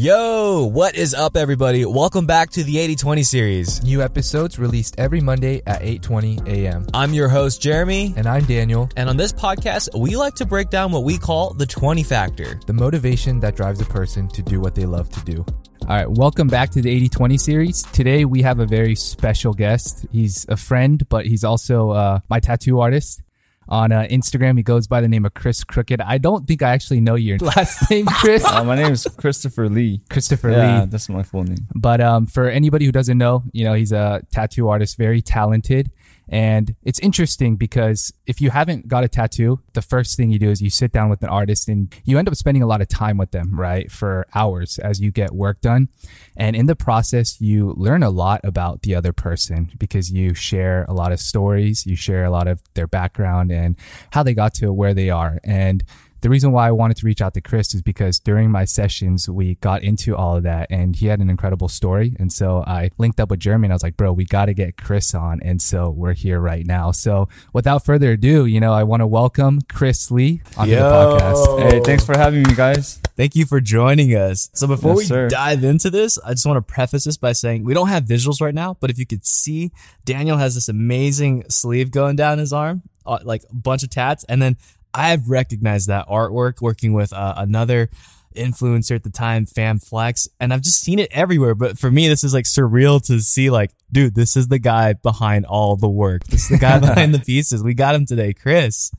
Yo, what is up everybody? Welcome back to the 80-20 series. New episodes released every Monday at 8:20 a.m. I'm your host Jeremy, And I'm Daniel, and on this podcast, we like to break down what we call the 20 factor. the motivation that drives a person to do what they love to do. All right, welcome back to the 8020 series. Today we have a very special guest. He's a friend, but he's also uh, my tattoo artist. On uh, Instagram, he goes by the name of Chris Crooked. I don't think I actually know your last name, Chris. Uh, my name is Christopher Lee. Christopher yeah, Lee. that's my full name. But um, for anybody who doesn't know, you know, he's a tattoo artist, very talented. And it's interesting because if you haven't got a tattoo, the first thing you do is you sit down with an artist and you end up spending a lot of time with them, right? For hours as you get work done. And in the process, you learn a lot about the other person because you share a lot of stories, you share a lot of their background and how they got to where they are. And the reason why I wanted to reach out to Chris is because during my sessions, we got into all of that and he had an incredible story. And so I linked up with Jeremy and I was like, bro, we got to get Chris on. And so we're here right now. So without further ado, you know, I want to welcome Chris Lee onto the podcast. Hey, thanks for having me, guys. Thank you for joining us. So before Yes, we sir. dive into this, I just want to preface this by saying we don't have visuals right now, but if you could see, Daniel has this amazing sleeve going down his arm, uh, like a bunch of tats, and then I've recognized that artwork working with uh, another influencer at the time, Fam Flex, and I've just seen it everywhere. But for me, this is like surreal to see. Like, dude, this is the guy behind all the work. This is the guy behind the pieces. We got him today, Chris.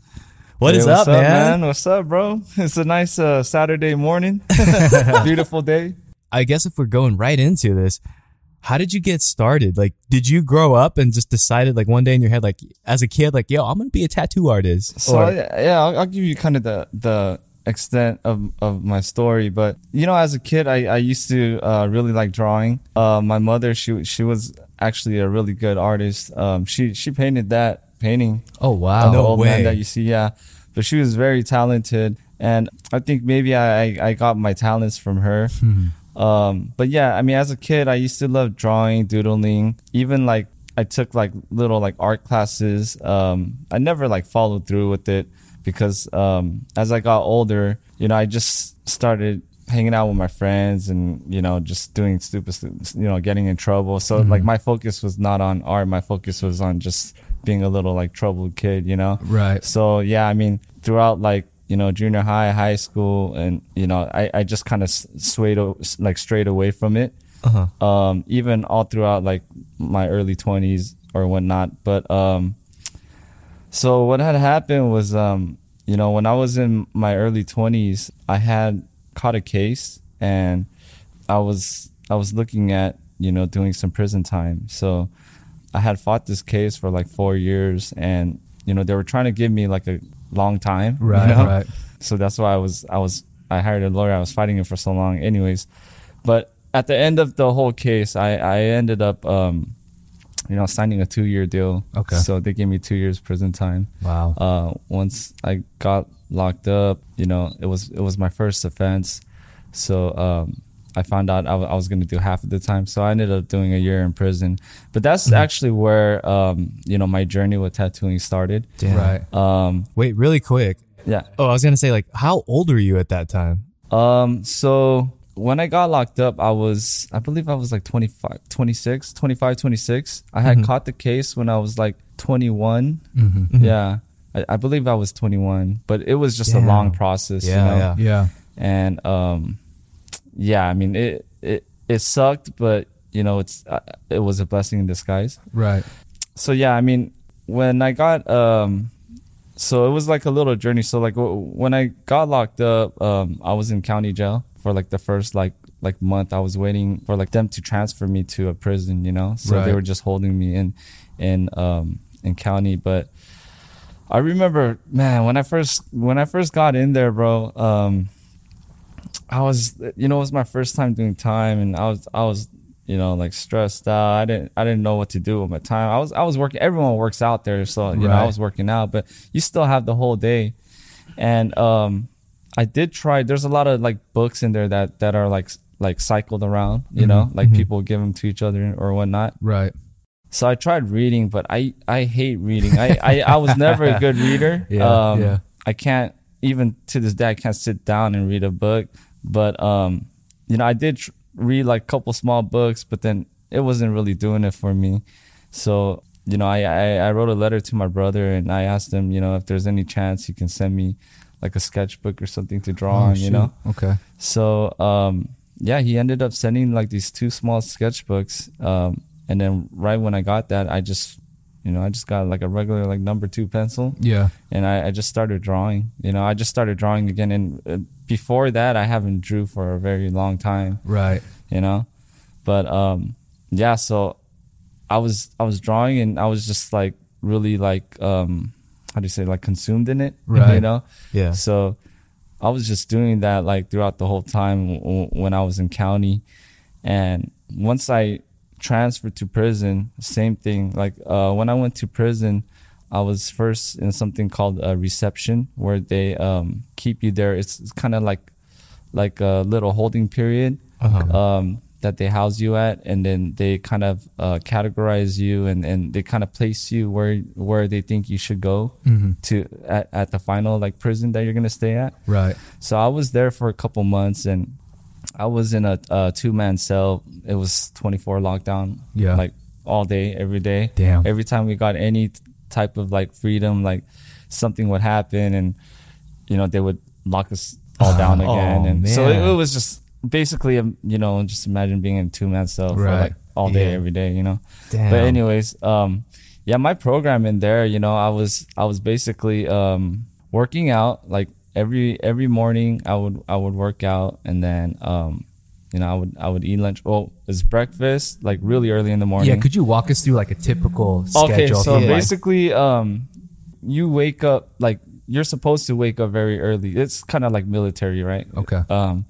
What Hey, is what's up, man? What's up, bro? It's a nice uh, Saturday morning. Beautiful day. I guess if we're going right into this, how did you get started? Like, did you grow up and just decided like one day in your head, like as a kid, like, yo, I'm going to be a tattoo artist? So Or- yeah, yeah, I'll, I'll give you kind of the the extent of, of my story. But you know, as a kid, I, I used to uh, really like drawing. Uh, my mother, she she was actually a really good artist. Um, she she painted that painting Oh, wow. the No old way. man that you see. Yeah, but she was very talented, and I think maybe I I, I got my talents from her. Um, but yeah, I mean, as a kid, I used to love drawing, doodling, even like I took like little like art classes. Um, I never like followed through with it because um, as I got older, you know, I just started hanging out with my friends and you know just doing stupid stu- you know getting in trouble. So like my focus was not on art. My focus was on just being a little like troubled kid you know? Right. so yeah, I mean, throughout like you know junior high, high school, and you know, I I just kind of swayed like strayed away from it. Uh-huh. Um, even all throughout like my early twenties or whatnot. But um, so what had happened was um, you know, when I was in my early twenties, I had caught a case and I was I was looking at you know doing some prison time. So I had fought this case for like four years, and you know they were trying to give me like a long time. you Right, know? right. So that's why I was I was I hired a lawyer. I was fighting it for so long, anyways. But at the end of the whole case, I I ended up um, you know signing a two year deal. Okay. So they gave me two years prison time. Wow. Uh, once I got locked up, you know, it was it was my first offense. So um, I found out I was going to do half of the time. So I ended up doing a year in prison. But that's Mm-hmm. actually where um, you know my journey with tattooing started. Damn. Right. Um, Wait, really quick. yeah. Oh, I was going to say, like, how old were you at that time? Um, so when I got locked up, I was, I believe I was like 25, 26, 25, 26. I had caught the case when I was like 21. Mm-hmm. Yeah. I, I believe I was 21, but it was just Damn. a long process, Yeah, you know? yeah. Yeah. And, um, yeah, I mean, it, it, it sucked, but you know, it's, uh, it was a blessing in disguise. Right. so yeah i mean when i got um so it was like a little journey. So like w- when i got locked up um i was in county jail for like the first like like month. I was waiting for like them to transfer me to a prison you know? So Right. they were just holding me in in um in county. But i remember man when i first when i first got in there bro um i was you know it was my first time doing time and i was i was you know like stressed out i didn't i didn't know what to do with my time i was i was working everyone works out there so you know i was working out but you still have the whole day and um i did try there's a lot of like books in there that that are like like cycled around you know like people give them to each other or whatnot Right. so I tried reading, but I I hate reading. I I, I was never a good reader. Yeah, um, yeah. I can't even to this day I can't sit down and read a book. But um, you know, I did tr- read like a couple small books, but then it wasn't really doing it for me. So, you know, I, I, I wrote a letter to my brother and I asked him, you know, if there's any chance he can send me like a sketchbook or something to draw on, you know? Okay. So, um, yeah, he ended up sending like these two small sketchbooks. Um, and then right when I got that, I just, you know, I just got like a regular like number two pencil Yeah. and I, I just started drawing. You know, I just started drawing again. And uh, before that, I haven't drew for a very long time. Right. You know, but um, yeah. So I was I was drawing, and I was just like really like um, how do you say like consumed in it. Right. You know. Yeah. So I was just doing that like throughout the whole time w- when I was in county, and once I transferred to prison, same thing. Like uh, when I went to prison, I was first in something called a reception, where they um, keep you there. It's, it's kind of like like a little holding period Uh-huh. um, that they house you at, and then they kind of uh, categorize you and, and they kind of place you where where they think you should go Mhm. to at, at the final like prison that you're gonna stay at. Right. So I was there for a couple months, and I was in a, a two man cell. It was 24 lockdown, Yeah. like all day, every day. Damn. Every time we got any type of like freedom, like something would happen, and you know they would lock us all down Oh, again. and so it, it was just basically, um, you know, just imagine being in a two man cell for like all day, Yeah. every day. You know. Damn. But anyways, um, yeah, my program in there, you know, I was I was basically um working out like every every morning. I would I would work out and then um, you know, I would I would eat lunch. Well, it's breakfast like really early in the morning. Yeah. Could you walk us through like a typical okay, schedule? so from, basically, um, you wake up like you're supposed to wake up very early. It's kind of like military, right? Okay. Um,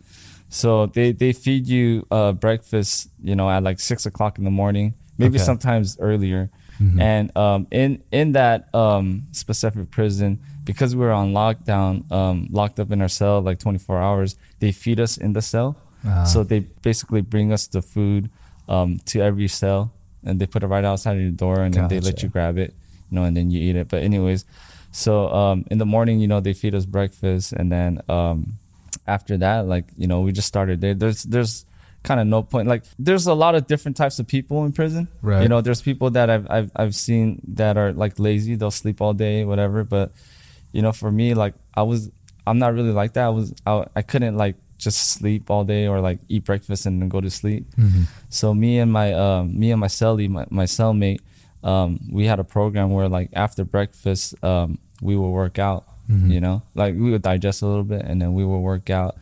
so they they feed you uh breakfast, you know, at like six o'clock in the morning, maybe Okay. sometimes earlier. Mm-hmm. And um, in in that um specific prison, because we were on lockdown, um, locked up in our cell like 24 hours, they feed us in the cell. Ah. So they basically bring us the food um to every cell, and they put it right outside of your door, and then they let you grab it, you know, and then you eat it. But anyways, so um, in the morning, you know, they feed us breakfast, and then um, after that, like you know, we just started there. There's there's kind of no point. Like there's a lot of different types of people in prison. Right. You know, there's people that I've I've I've seen that are like lazy. They'll sleep all day, whatever. But you know, for me, like I was, I'm not really like that. I was I, I couldn't like just sleep all day or like eat breakfast and then go to sleep. Mhm. So me and my um, me and my cellie, my, my cellmate, um, we had a program where like after breakfast, um, we would work out. Mhm. You know, like we would digest a little bit and then we would work out.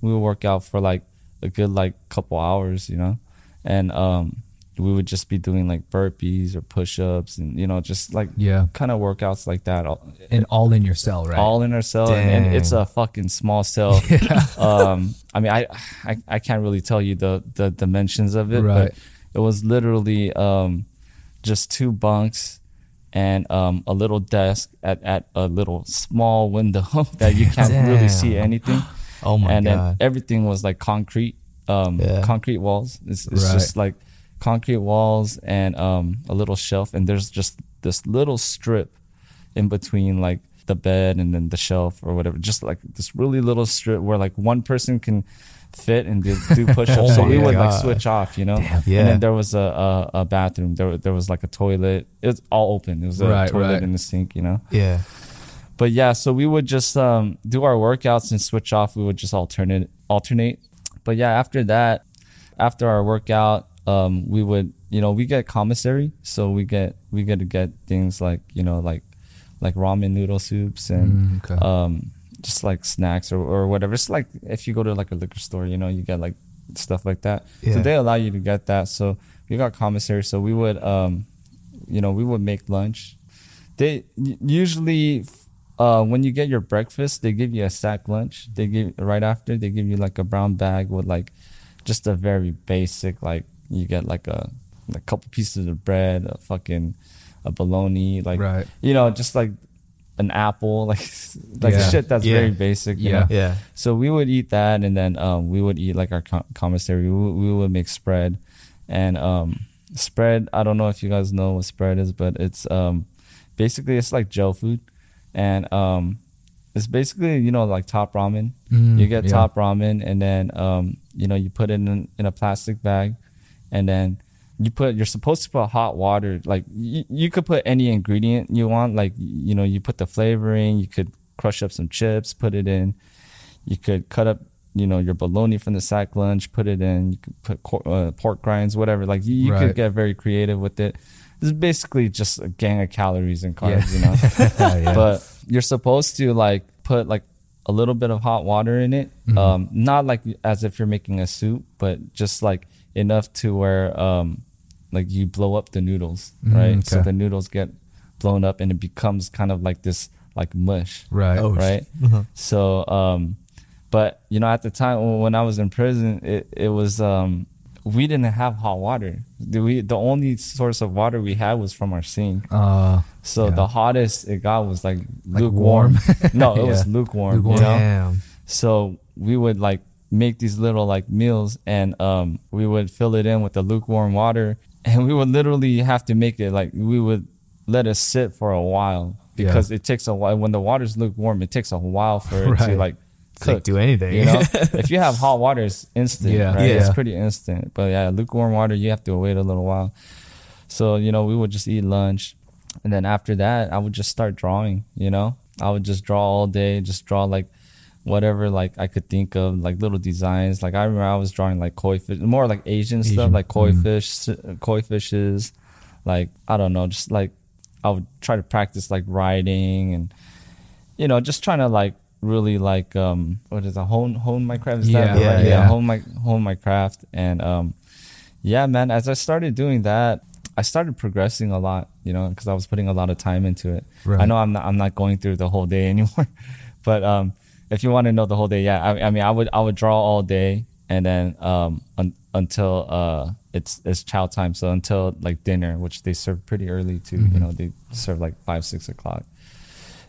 We would work out for like a good like couple hours. You know, and um, we would just be doing like burpees or push-ups and you know just like Yeah. kind of workouts like that. And all in your cell, right? all in our cell, and, and it's a fucking small cell. um, I mean, I, I I can't really tell you the the dimensions of it, Right. but it was literally um, just two bunks and um, a little desk at, at a little small window that you can't really see anything. oh my and then everything was like concrete, um, Yeah. concrete walls. It's, it's Right. just like concrete walls and um, a little shelf, and there's just this little strip in between like the bed and then the shelf or whatever. Just like this really little strip where like one person can fit and do, do push-ups. Oh so we would like switch off, you know. yeah. And then there was a, a, a bathroom. There there was like a toilet. It's all open. It was a Right, toilet right. and a sink, you know yeah. but yeah, so we would just um, do our workouts and switch off. We would just alternate alternate. But yeah, after that, after our workout, um, we would you know we get commissary, so we get we get to get things like you know like like ramen noodle soups and Mm, okay. um, just like snacks or, or whatever. It's like if you go to like a liquor store, you know, you get like stuff like that. Yeah. So they allow you to get that. So we got commissary. So we would, um, you know, we would make lunch. They usually, uh, when you get your breakfast, they give you a sack lunch. They give right after they give you like a brown bag with like just a very basic like you get like a a couple pieces of bread, a fucking a bologna, like Right. you know, just like an apple, like like Yeah. shit that's Yeah. very basic. Yeah. know? Yeah. So we would eat that, and then um, we would eat like our com- commissary. We would, we would make spread, and um, spread. I don't know if you guys know what spread is, but it's um, basically it's like gel food, and um, it's basically you know like top ramen. Mm, you get yeah. top ramen, and then um, you know you put it in in a plastic bag, and then you put you're supposed to put hot water. Like you, you could put any ingredient you want. Like you know you put the flavoring. You could crush up some chips, put it in. You could cut up you know your bologna from the sack lunch, put it in. You could put cor- uh, pork grinds, whatever. Like you, you Right. could get very creative with it. This is basically just a gang of calories and Yeah. carbs, you know. But you're supposed to like put like a little bit of hot water in it. Mm-hmm. Um, not like as if you're making a soup, but just like enough to where um, like you blow up the noodles, Mm, right? So the noodles get blown up and it becomes kind of like this like mush right. Oh, right? So, um, but you know, at the time when I was in prison, it, it was um, we didn't have hot water. The, we, the only source of water we had was from our sink. Uh, So Yeah. the hottest it got was like Like lukewarm. warm? no, it was lukewarm. Lukewarm. You know? Damn. So we would like make these little like meals and um we would fill it in with the lukewarm water and we would literally have to make it like we would let it sit for a while Yeah. because it takes a while when the water's lukewarm it takes a while for it to Right. like Like cook. do anything. You know, if you have hot water, it's instant. Yeah. right? It's pretty instant. But yeah, lukewarm water, you have to wait a little while. So you know, we would just eat lunch, and then after that, I would just start drawing. You know, I would just draw all day, just draw like whatever like I could think of, like little designs. Like I remember I was drawing like koi fish, more like Asian, stuff, like koi Mm. fish, koi fishes. Like I don't know, just like I would try to practice like writing and you know, just trying to like really like um what is it hone hone my craft is that Yeah, right? yeah, yeah. hone my hone my craft and um yeah man as I started doing that I started progressing a lot you know because I was putting a lot of time into it Right. I know I'm not I'm not going through the whole day anymore but um if you want to know the whole day yeah I, I mean I would I would draw all day and then um un, until uh it's it's chow time. So until like dinner which they serve pretty early too you know they serve like five six o'clock.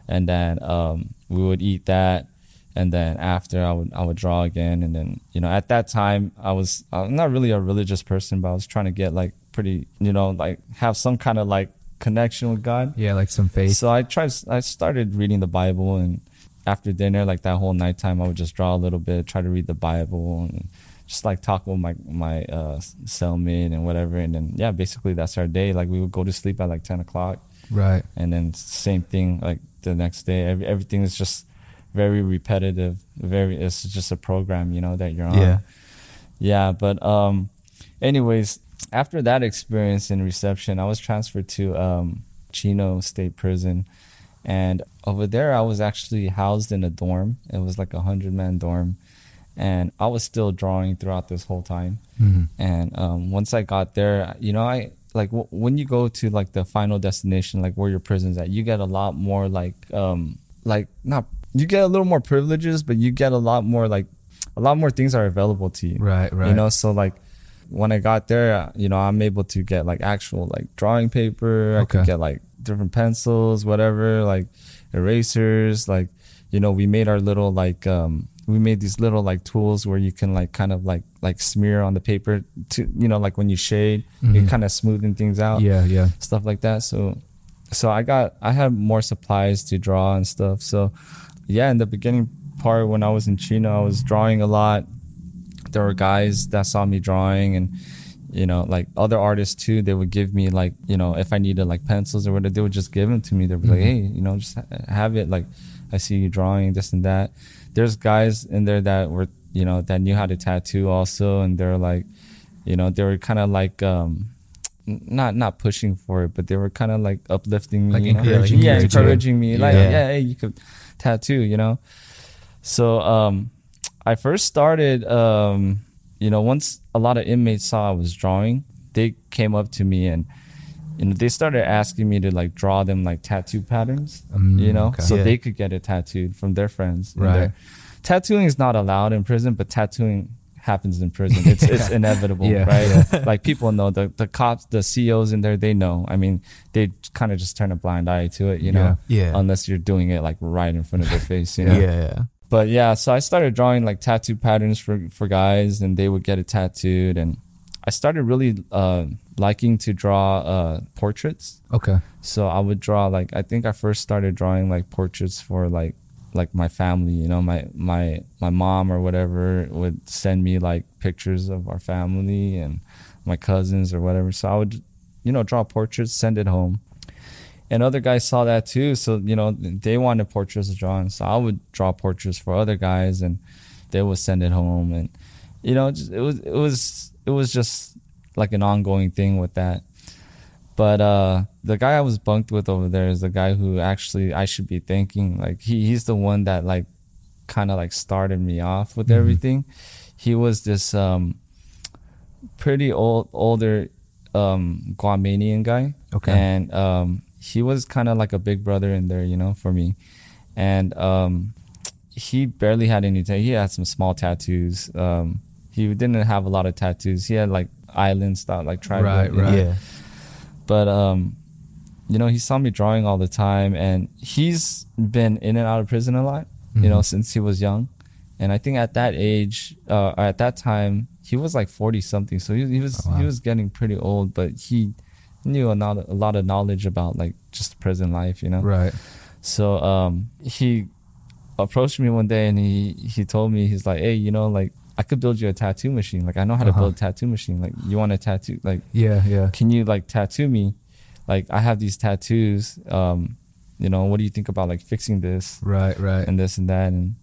And then um, we would eat that and then after I would I would draw again and then you know at that time I was I'm not really a religious person but I was trying to get like pretty you know like have some kind of like connection with God. Yeah, like some faith. so I tried I started reading the Bible and after dinner like that whole nighttime I would just draw a little bit try to read the Bible and just like talk with my my uh, cellmate and whatever. And then yeah basically that's our day. Like we would go to sleep at like 10 o'clock. Right. and then same thing like the next day Every, everything is just very repetitive very it's just a program you know that you're on. Yeah. yeah but um anyways after that experience in reception i was transferred to um chino state prison and over there i was actually housed in a dorm it was like a hundred man dorm and i was still drawing throughout this whole time Mhm. and um, once I got there, you know, I like w- when you go to like the final destination, like where your prison's at, you get a lot more like, um, like not you get a little more privileges, but you get a lot more like a lot more things are available to you. Right, right. You know, so like when I got there, you know, I'm able to get like actual like drawing paper. I could get like different pencils, whatever, like erasers. Like, you know, we made our little like um we made these little like tools where you can like kind of like like smear on the paper to you know like when you shade, you Mhm. kind of smoothing things out Yeah, yeah. stuff like that. So, so I got I had more supplies to draw and stuff. So, yeah, in the beginning part when I was in Chino, I was drawing a lot. There were guys that saw me drawing and you know like other artists too they would give me like you know if i needed like pencils or whatever they would just give them to me. They'd be like hey you know just ha- have it. Like i see you drawing this and that. There's guys in there that were you know that knew how to tattoo also and they're like you know they were kind of like um not not pushing for it but they were kind of like uplifting me Like you know? encouraging yeah, to- encouraging me like Yeah. yeah hey you could tattoo you know? So um i first started um you know once a lot of inmates saw i was drawing they came up to me and you know they started asking me to like draw them like tattoo patterns Mm, you know okay. so Yeah. they could get it tattooed from their friends Right. their- tattooing is not allowed in prison but tattooing happens in prison it's it's inevitable Yeah. right like people know the the cops the CEOs in there they know i mean they kind of just turn a blind eye to it you know Yeah. Yeah. unless you're doing it like right in front of their face you know yeah. But yeah so i started drawing like tattoo patterns for for guys and they would get it tattooed and i started really uh liking to draw uh portraits Okay. so i would draw like i think i first started drawing like portraits for like like my family. You know, my my my mom or whatever would send me like pictures of our family and my cousins or whatever. So I would, you know, draw portraits, send it home. And other guys saw that too, so you know they wanted portraits drawn. So I would draw portraits for other guys, and they would send it home. And you know, just, it was it was it was just like an ongoing thing with that. But uh, the guy I was bunked with over there is the guy who actually I should be thanking. Like he, he's the one that like kind of like started me off with Mhm. everything. He was this um, pretty old older um, Guamanian guy. Okay. And um, he was kind of like a big brother in there, you know, for me. And um, he barely had any. ta- he had some small tattoos. Um, he didn't have a lot of tattoos. He had like island style, like tribal. Right, right. Yeah. But um, you know, he saw me drawing all the time, and he's been in and out of prison a lot. You know, Mhm. since he was young, and I think at that age, uh, at that time, he was like forty something. So he, he was Oh, wow. he was getting pretty old, but he knew a lot, a lot of knowledge about like just prison life. You know, Right. so um, he approached me one day and he he told me he's like, hey, you know, like I could build you a tattoo machine. Like I know how to Uh-huh. build a tattoo machine. Like you want a tattoo? Like Yeah. Yeah. can you like tattoo me? Like I have these tattoos. Um, you know, what do you think about like fixing this Right. Right. and this and that? And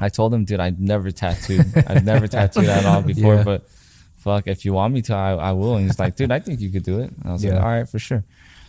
I told him, dude, I'd never tattooed. I've never tattooed at all before, Yeah. but fuck, if you want me to, I, I will. And he's like, dude, I think you could do it. And I was Yeah. like, all right, for sure.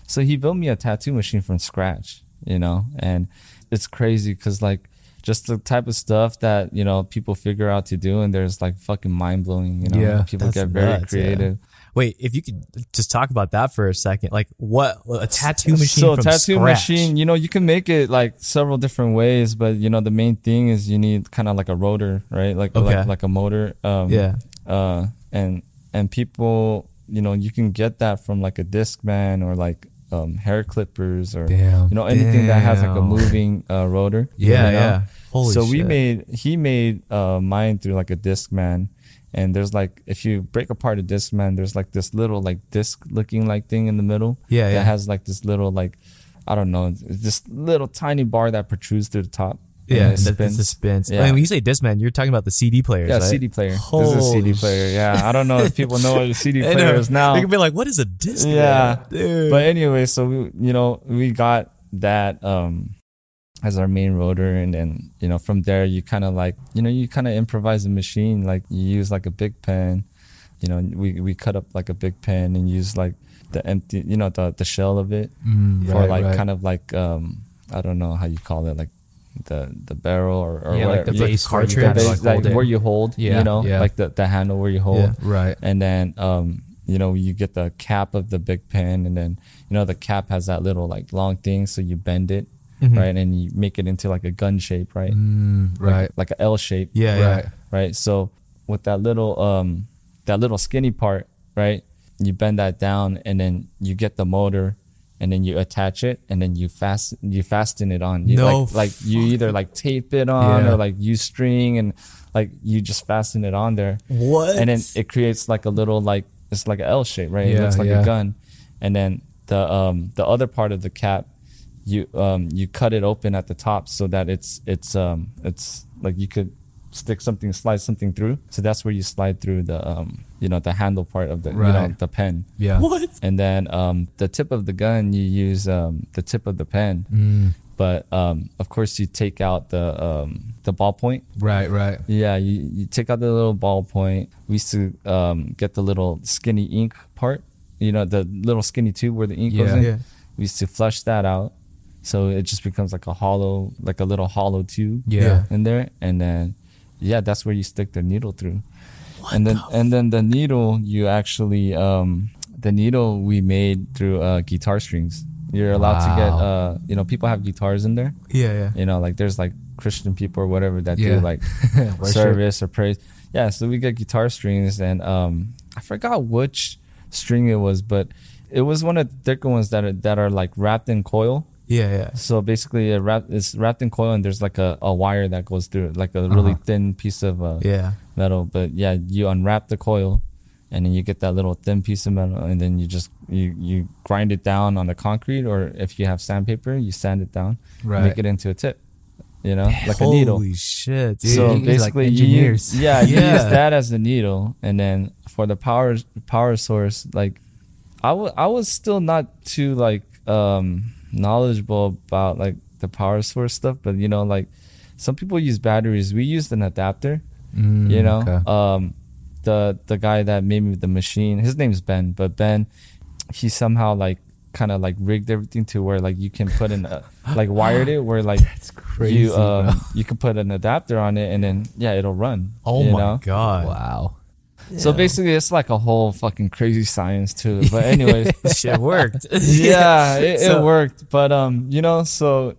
So he built me a tattoo machine from scratch, you know, and it's crazy because like just the type of stuff that you know people figure out to do, and there's like fucking mind blowing. You know, Yeah, people get very nuts, yeah. creative. Wait, if you could just talk about that for a second, like what a tattoo machine So tattoo scratch. machine, you know, you can make it like several different ways, but you know, the main thing is you need kind of like a rotor, right? Like Okay. like, like a motor. Um, Yeah. Uh, and and people, you know, you can get that from like a Discman or like um, hair clippers or Damn. you know anything that has like a moving uh, rotor. Yeah, you know? yeah. Holy so we made he made uh, mine through like a Discman And there's like if you break apart a Discman there's like this little like disc looking like thing in the middle Yeah, that yeah. has like this little like I don't know, this little tiny bar that protrudes through the top. Yeah, that's the spins. Yeah. I mean, when you say Discman, you're talking about the CD players, yeah, right? CD player. this is a CD player. Yeah, I don't know if people know what a CD player is now. They could be like, "What is a Discman?" Yeah. dude. But anyway, so we, you know, we got that um as our main rotor, and then you know from there you kind of like you know you kind of improvise a machine. Like you use like a big pen. You know, we we cut up like a big pen and use like the empty, you know, the the shell of it Mm, for right, like right. kind of like um I don't know how you call it like the the barrel or, or yeah, like the base you cartridge, the like, base, like, where you hold, Yeah, you know, yeah. like the, the handle where you hold Yeah. Right. and then um you know you get the cap of the big pen and then you know the cap has that little like long thing so you bend it Mhm. right and you make it into like a gun shape right Mm, Like- right. like, a l shape yeah, yeah. Right. right so with that little um that little skinny part right you bend that down and then you get the motor and then you attach it and then you fast you fasten it on you No like, like you either like tape it on Yeah. or like use string and like you just fasten it on there What? and then it creates like a little like it's like an L shape, right? it Yeah, looks like yeah. a gun, and then the um the other part of the cap, you um you cut it open at the top so that it's it's um it's like you could stick something, slide something through. So that's where you slide through the um you know the handle part of the you know the pen, Yeah. what? and then um the tip of the gun you use um the tip of the pen, Mm, but um of course you take out the um the ballpoint right. Right. yeah, you, you take out the little ballpoint. We used to um, get the little skinny ink part, you know, the little skinny tube where the ink goes in. Yeah. We used to flush that out. So it just becomes like a hollow, like a little hollow tube Yeah. in there. And then, yeah, that's where you stick the needle through. And then, and then the needle, you actually, um, the needle we made through uh, guitar strings. You're allowed to get, uh, you know, people have guitars in there. Yeah, yeah. You know, like there's like Christian people or whatever that Yeah. do like service or praise. Yeah, so we get guitar strings and um I forgot which string it was, but it was one of the thicker ones that are that are like wrapped in coil. Yeah, yeah. So basically, it wrap, it's wrapped in coil, and there's like a, a wire that goes through it, like a really Uh-huh. thin piece of uh, Yeah. Metal. But yeah, you unwrap the coil, and then you get that little thin piece of metal, and then you just you you grind it down on the concrete, or if you have sandpaper, you sand it down, Right. make it into a tip, you know, like a needle. Holy shit, dude. so These are like basically, you use, yeah, you Yeah. use that as the needle, and then for the power power source, like I wa- I was still not too like um knowledgeable about like the power source stuff, but you know, like some people use batteries. We used an adapter, Mm, you know. okay. Um, the the guy that made me the machine, his name's Ben, but Ben, he somehow like kind of like rigged everything to where like you can put in a like wired it where like It's crazy. you um you can put an adapter on it and then yeah it'll run. oh you my know? god. wow. So basically, it's like a whole fucking crazy science to it. But anyways, shit worked. yeah, it, So- it worked. But um, you know, so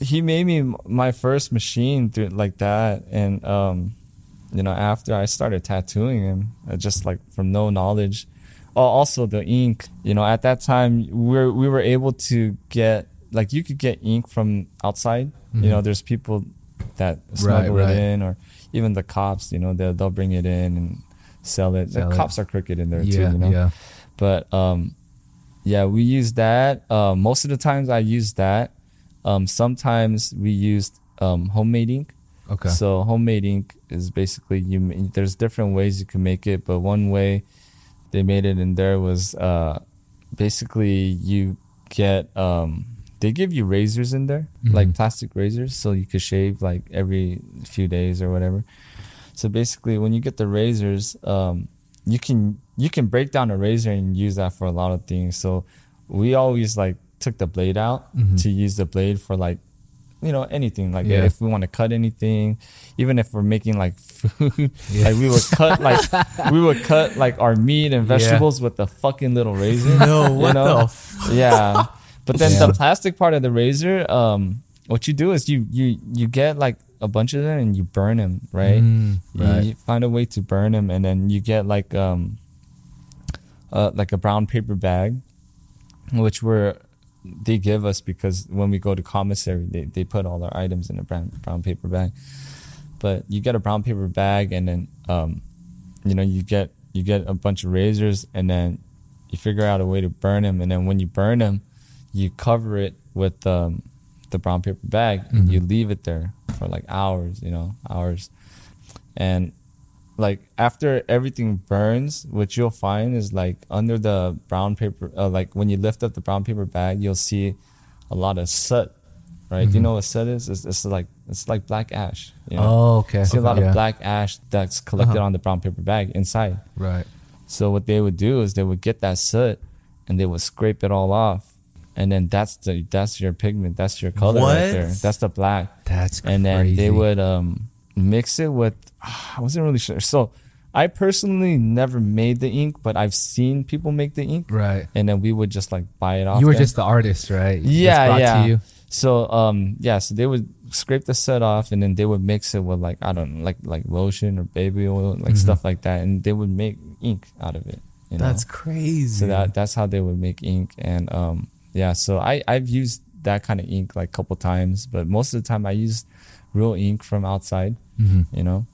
he made me my first machine through like that, and um, you know, after I started tattooing him, uh, just like from no knowledge. Oh, also the ink. You know, at that time, we we were able to get like you could get ink from outside. You know, there's people that smuggle right. it in, or even the cops. You know, they'll they'll bring it in and sell it. Sell the it. cops are crooked in there Yeah, too. You know, yeah. but um yeah we use that uh, most of the times i use that um sometimes we used um homemade ink Okay. so homemade ink is basically you there's different ways you can make it but one way they made it in there was uh basically you get um they give you razors in there like plastic razors so you could shave like every few days or whatever. So basically when you get the razors um you can you can break down a razor and use that for a lot of things. So we always like took the blade out to use the blade for like you know anything like Yeah. if we want to cut anything even if we're making like food like we would cut like we would cut like our meat and vegetables with the fucking little razor No, you what know? the yeah but then Yeah. the plastic part of the razor um what you do is you you you get like a bunch of them and you burn them right Mm, you, right. you find a way to burn them and then you get like um uh, like a brown paper bag which were they give us because when we go to commissary they, they put all our items in a brown, brown paper bag. But you get a brown paper bag and then um you know you get you get a bunch of razors and then you figure out a way to burn them and then when you burn them you cover it with um, the brown paper bag and you leave it there for like hours you know hours. And like after everything burns what you'll find is like under the brown paper uh, like when you lift up the brown paper bag you'll see a lot of soot right do you know what soot is it's, it's like it's like black ash you know? Oh, okay. see a lot Yeah. of black ash that's collected Uh-huh. on the brown paper bag inside Right. so what they would do is they would get that soot and they would scrape it all off and then that's the that's your pigment that's your color What? right there that's the black That's and then they would um mix it with I wasn't really sure. So I personally never made the ink, but I've seen people make the ink, Right. and then we would just like buy it off. You were them. just the artist, right? Yeah, to yeah. you. So um yeah, so they would scrape the set off, and then they would mix it with like I don't know, like like lotion or baby oil, like Mm-hmm. stuff like that, and they would make ink out of it. You know? That's crazy. so that that's how they would make ink, and um yeah, so I I've used that kind of ink like a couple times, but most of the time I used real ink from outside Mhm. you know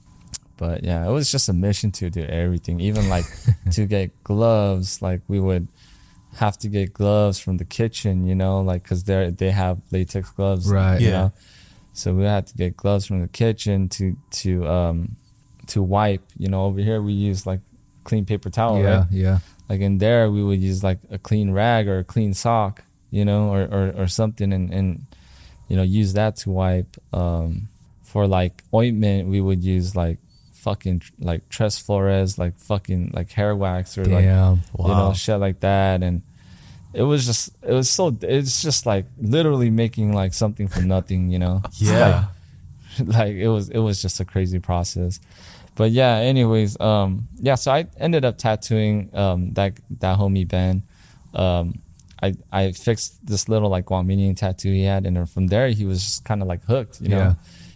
but yeah it was just a mission to do everything even like to get gloves like we would have to get gloves from the kitchen you know like because they they have latex gloves Right. you Yeah. know so we had to get gloves from the kitchen to to um to wipe you know over here we use like clean paper towel yeah, right yeah. like in there we would use like a clean rag or a clean sock you know or or, or something and and you know use that to wipe um for like ointment we would use like fucking like tres flores like fucking like hair wax or like Damn. you know shit like that and it was just it was so it's just like literally making like something from nothing you know Yeah. like, like it was it was just a crazy process but yeah anyways um yeah so i ended up tattooing um that that homie ben um i i fixed this little like Guamanian tattoo he had and then from there he was just kind of like hooked you know Yeah.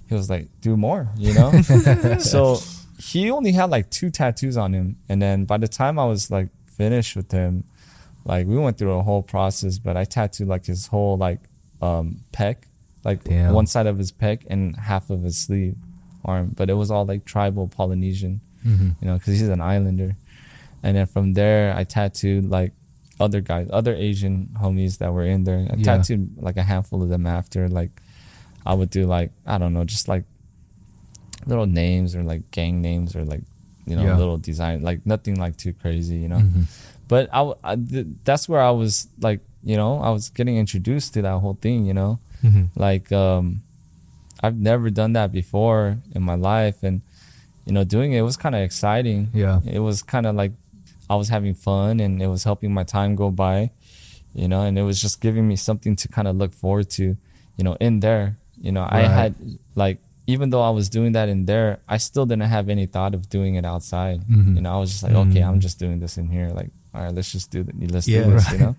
he was like do more you know so he only had like two tattoos on him and then by the time i was like finished with him like we went through a whole process but i tattooed like his whole like um pec like Damn. one side of his pec and half of his sleeve arm but it was all like tribal polynesian Mhm. you know because he's an islander and then from there i tattooed like other guys other asian homies that were in there i Yeah. tattooed like a handful of them after like I would do like I don't know, just like little names or like gang names or like you know Yeah. little design, like nothing like too crazy, you know. Mhm. But I, th- that's where I was like, you know, I was getting introduced to that whole thing, you know, Mhm. like um, I've never done that before in my life, and you know, doing it was kind of exciting. Yeah. it was kind of like I was having fun, and it was helping my time go by, you know, and it was just giving me something to kind of look forward to, you know, in there. You know, I had like even though I was doing that in there, I still didn't have any thought of doing it outside. Mhm. You know, I was just like, okay, I'm just doing this in here. Like, all right, let's just do it. Let's Yeah, do this. right. You know.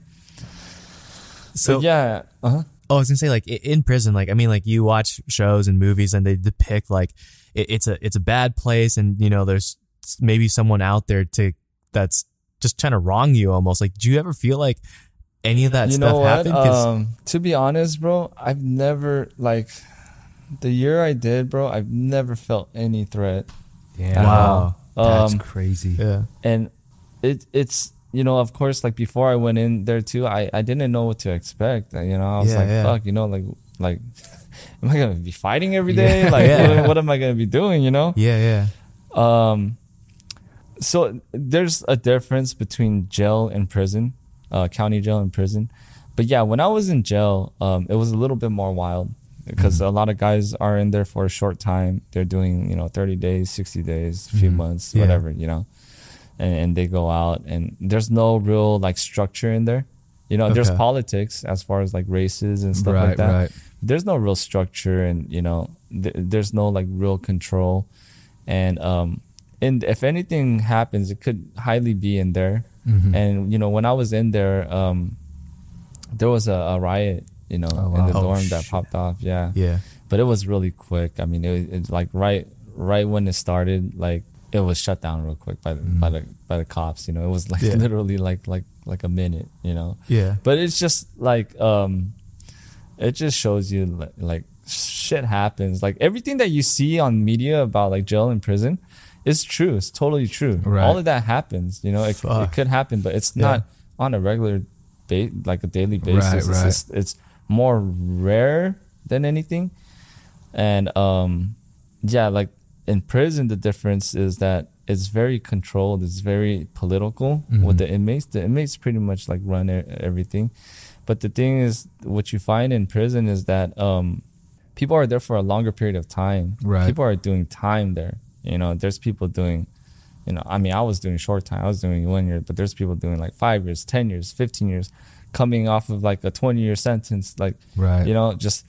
So So yeah. Uh-huh. Oh, I was gonna say like in prison, like I mean, like you watch shows and movies, and they depict like it, it's a it's a bad place, and you know there's maybe someone out there to that's just trying to wrong you almost. Like, do you ever feel like any of that you stuff what? Um, to be honest, bro, I've never like the year I did, bro. I've never felt any threat, Damn. Wow. That's Um, crazy. yeah, and it it's you know of course like before I went in there too, I I didn't know what to expect. You know, I was Yeah, like, yeah. fuck, you know, like like. Am I gonna be fighting every day? Yeah. Like, Yeah. what, what am I gonna be doing? You know? yeah, yeah. Um, so there's a difference between jail and prison, uh, county jail and prison. But yeah, when I was in jail, um, it was a little bit more wild because a lot of guys are in there for a short time. They're doing, you know, 30 days, 60 days, a few months, Yeah. whatever, you know, and, and they go out and there's no real like structure in there. You know, there's politics as far as like races and stuff right, like that right. there's no real structure and you know th- there's no like real control and um and if anything happens it could highly be in there Mhm. and you know when i was in there um there was a, a riot you know Oh, in the wow. Oh, dorm that popped off yeah Yeah. but it was really quick i mean it, it's like right right when it started like it was shut down real quick by the, by the by the cops you know it was like Yeah. literally like like like a minute you know Yeah. but it's just like um it just shows you like, like shit happens like everything that you see on media about like jail and prison is true it's totally true Right. all of that happens you know it, it could happen but it's Yeah. not on a regular ba- like a daily basis Right, it's, right. just- it's more rare than anything and um yeah like in prison the difference is that it's very controlled it's very political with Mhm. the inmates the inmates pretty much like run everything but the thing is what you find in prison is that um people are there for a longer period of time Right. people are doing time there you know there's people doing you know i mean i was doing short time i was doing one year but there's people doing like five years ten years 15 years coming off of like a 20 year sentence like Right. you know just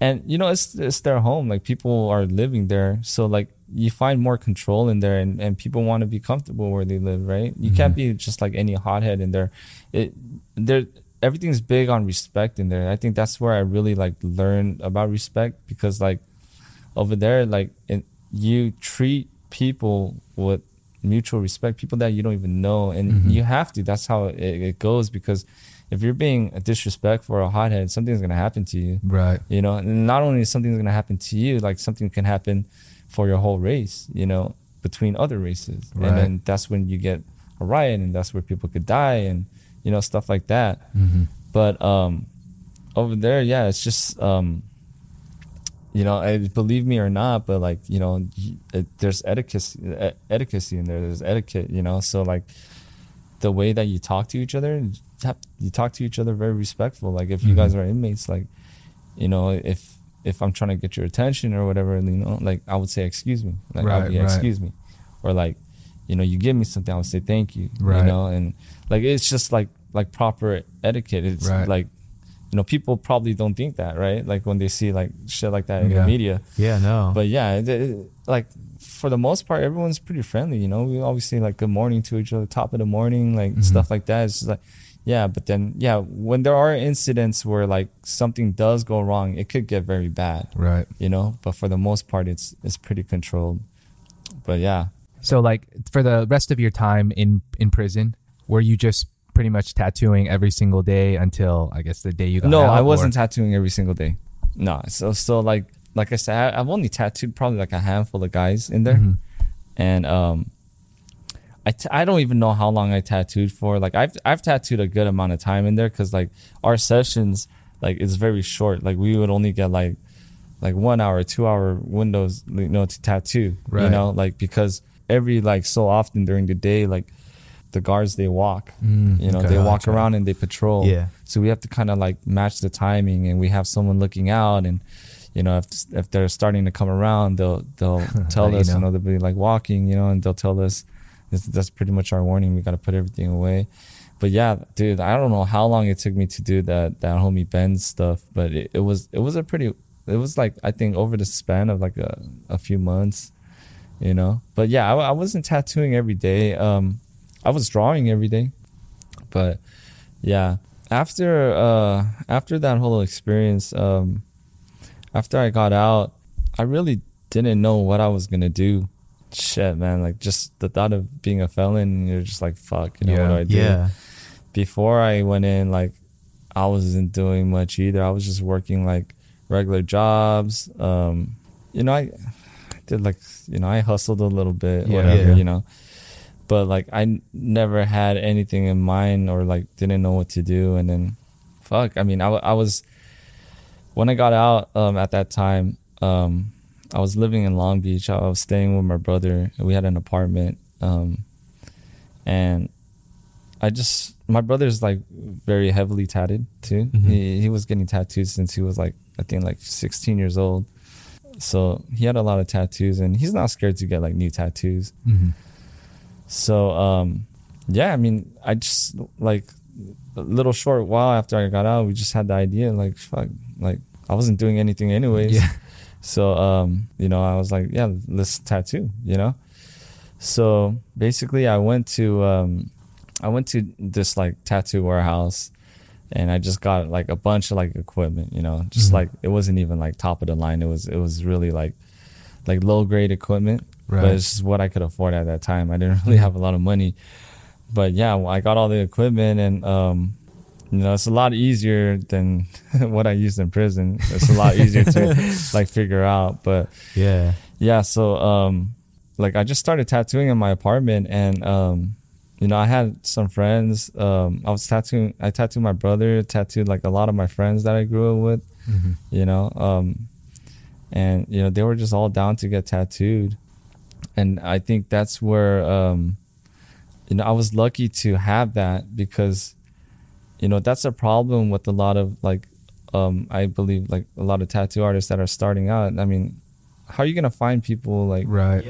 and you know it's it's their home like people are living there so like you find more control in there and, and people want to be comfortable where they live right? You can't mm-hmm. be just like any hothead in there. It there everything's big on respect in there i think that's where i really like learned about respect because like over there like it, you treat people with mutual respect people that you don't even know and you have to. That's how it, it goes because if you're being a disrespectful or a hothead something's going to happen to you. Right. you know and not only is something going to happen to you like something can happen for your whole race you know between other races. Right. and then that's when you get a riot and that's where people could die and you know stuff like that. Hmm but um over there yeah it's just um you know I, believe me or not but like you know it, there's etiquette etiquette in there there's etiquette you know so like the way that you talk to each other you talk to each other very respectful like if you Mhm. guys are inmates like you know if if i'm trying to get your attention or whatever you know like i would say excuse me like i'll be right. excuse me or like you know you give me something i would say thank you Right. you know and like it's just like like proper etiquette it's Right. like you know people probably don't think that right like when they see like shit like that in Yeah. the media Yeah. No. but yeah it, it- like for the most part everyone's pretty friendly you know we always say like good morning to each other top of the morning like Mhm. stuff like that it's just like yeah but then yeah when there are incidents where like something does go wrong it could get very bad Right. you know but for the most part it's it's pretty controlled but yeah So like for the rest of your time in in prison, were you just pretty much tattooing every single day until I guess the day you got no out? i wasn't or- tattooing every single day no so so like like i said I, i've only tattooed probably like a handful of guys in there Mhm. and um I, t- I don't even know how long I tattooed for. Like I've I've tattooed a good amount of time in there because like our sessions like it's very short. Like we would only get like like one hour, two hour windows, you know, to tattoo. Right. You know, like because every like so often during the day, like the guards they walk. Mm, you know, okay. they walk Gotcha. around and they patrol. Yeah. So we have to kind of like match the timing, and we have someone looking out, and you know, if if they're starting to come around, they'll they'll tell Let you us. You know. know, they'll be like walking, you know, and they'll tell us that's, that's pretty much our warning. We got to put everything away. But yeah, dude, I don't know how long it took me to do that that homie Ben stuff, but it, it was it was a pretty it was like I think over the span of like a, a few months, you know. But yeah, I, I wasn't tattooing every day. Um, I was drawing every day, but yeah, after uh after that whole experience, um, after I got out, I really didn't know what I was gonna do. Shit, man, like just the thought of being a felon, you're just like, fuck, you know, what do I do? Yeah. before I went in, like I wasn't doing much either. I was just working like regular jobs. Um, you know, I, I did like you know I hustled a little bit, Yeah. whatever, Yeah. you know. But like I n- never had anything in mind or like didn't know what to do. And then, fuck, I mean, I, I was when I got out um, at that time. Um, I was living in Long Beach. I was staying with my brother. We had an apartment. Um, and I just my brother's like very heavily tatted too. Mhm. He he was getting tattoos since he was like I think like 16 years old. So he had a lot of tattoos and he's not scared to get like new tattoos. Mhm. So um yeah, I mean I just like a little short while after I got out, we just had the idea like fuck like I wasn't doing anything anyways. Yeah. So um, you know, I was like, yeah, let's tattoo, you know? So basically I went to um I went to this like tattoo warehouse and I just got like a bunch of like equipment, you know, just Mhm. like it wasn't even like top of the line. It was it was really like like low grade equipment. But it's just what I could afford at that time. I didn't really have a lot of money. But yeah, I got all the equipment and um you know, it's a lot easier than what I used in prison. It's a lot easier to like figure out. But Yeah. yeah, so um like I just started tattooing in my apartment and um you know, I had some friends. Um I was tattooing I tattooed my brother, tattooed like a lot of my friends that I grew up with, Mhm. you know. Um and you know, they were just all down to get tattooed. And I think that's where um you know, I was lucky to have that because you know, that's a problem with a lot of like um I believe like a lot of tattoo artists that are starting out. I mean, how are you gonna find people like Right.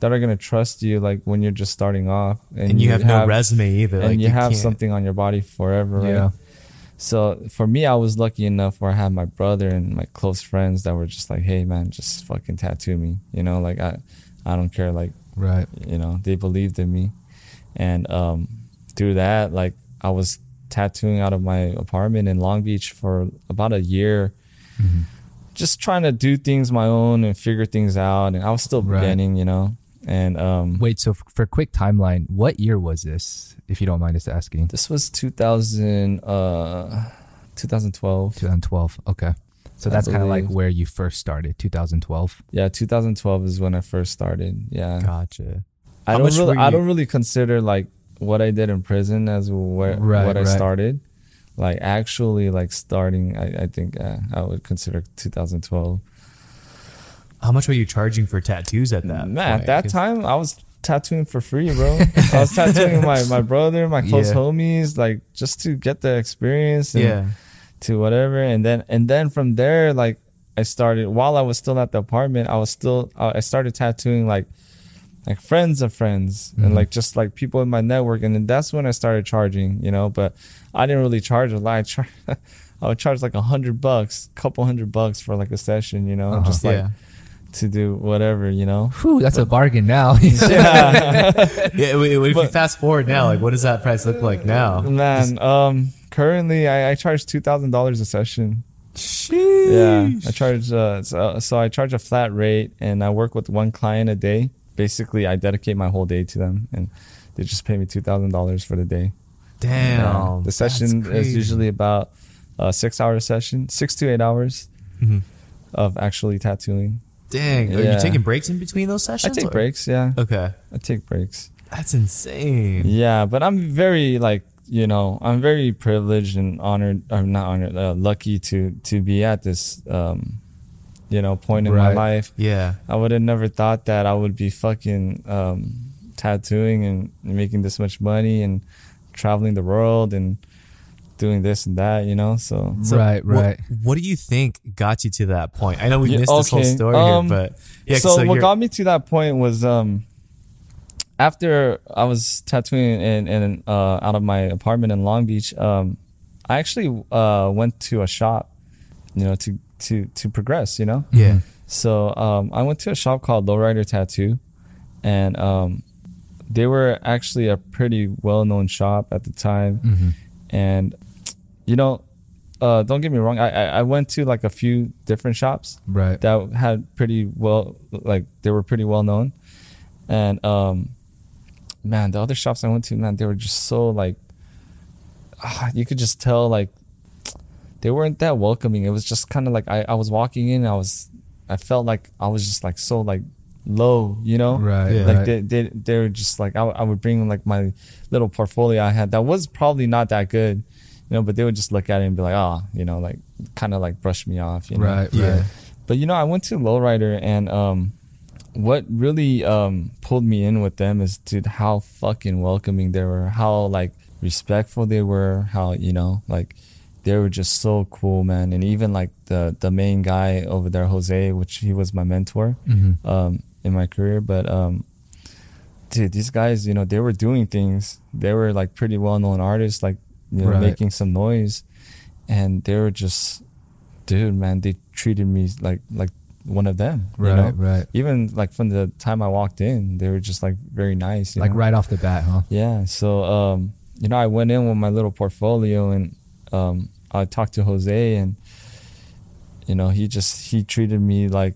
that are gonna trust you like when you're just starting off And, you have, no resume either. and like, you, have can't- something on your body forever, right? So for me, I was lucky enough where I had my brother and my close friends that were just like, "Hey, man, just fucking tattoo me," you know, like I, I don't care, like Right. you know, they believed in me, and um, through that, like I was tattooing out of my apartment in Long Beach for about a year, Mhm. just trying to do things my own and figure things out, and I was still Right. beginning, you know, and um, Wait, so for a quick timeline, what year was this, if you don't mind us asking? this was 2000, uh, 2012. 2012. Okay. So that's kind of like where you first started, 2012. Yeah, 2012 is when I first started. Yeah. Gotcha. I How don't really, I don't really consider like what I did in prison as where Right, what I started. Like actually, like starting, I, I think uh, I would consider 2012. How much were you charging for tattoos at that? Man, at that time, I was tattooing for free, bro. I was tattooing my my brother, my close Yeah. homies, like just to get the experience. And Yeah. To whatever and then and then from there like i started while i was still at the apartment i was still uh, i started tattooing like like friends of friends Mhm. and like just like people in my network and then that's when i started charging you know but i didn't really charge a lot i, char- I would charge like a hundred bucks couple hundred bucks for like a session you know Uh-huh. just like yeah. to do whatever you know Whew, that's a bargain now. yeah Yeah. If if you fast forward now, like, what does that price look like now? man um currently i, I charge two thousand dollars a session Sheesh. Yeah, I charge. Uh, so, so I charge a flat rate, and I work with one client a day. Basically, I dedicate my whole day to them, and they just pay me two thousand dollars for the day. Damn. Yeah. the session is usually about a six-hour session, six to eight hours Mhm. of actually tattooing. Dang. Are you taking breaks in between those sessions? I take or- breaks. Yeah, Okay. I take breaks. That's insane. Yeah, but I'm very like you know I'm very privileged and honored. I'm not honored, uh, lucky to to be at this um you know point in my life. Yeah. I would have never thought that I would be fucking um, tattooing and making this much money and traveling the world and doing this and that, you know. So Right, what- right. What, do you think got you to that point? I know we Yeah, missed this whole story um, here, but yeah. so, what got me to that point was um after I was tattooing in, in uh out of my apartment in Long Beach, um I actually uh went to a shop, you know, to to to progress, you know. yeah. So um I went to a shop called Lowrider Tattoo and um they were actually a pretty well known shop at the time Mm-hmm. and you know uh don't get me wrong I, I I went to like a few different shops Right. that had pretty well like they were pretty well known and um man the other shops i went to man they were just so like ah, you could just tell like they weren't that welcoming it was just kind of like I, I was walking in i was i felt like i was just like so like low you know Right. Yeah. like right. they, they they were just like I, I would bring like my little portfolio i had that was probably not that good you know but they would just look at it and be like oh you know like kind of like brush me off you know right. Yeah. Right. but you know, I went to Lowrider, and um, what really um pulled me in with them is, dude, how fucking welcoming they were, how like respectful they were, how you know, like they were just so cool, man. And even like the the main guy over there, Jose, which he was my mentor Mhm. um in my career, but um. Dude, these guys, you know, they were doing things. They were like pretty well known artists, like you know, Right. making some noise, and they were just, dude, man, they treated me like like one of them. you Right. know? Right. Even like from the time I walked in, they were just like very nice. you Like know? right off the bat, huh? Yeah. So um, you know, I went in with my little portfolio and um, I talked to Jose and you know, he just he treated me like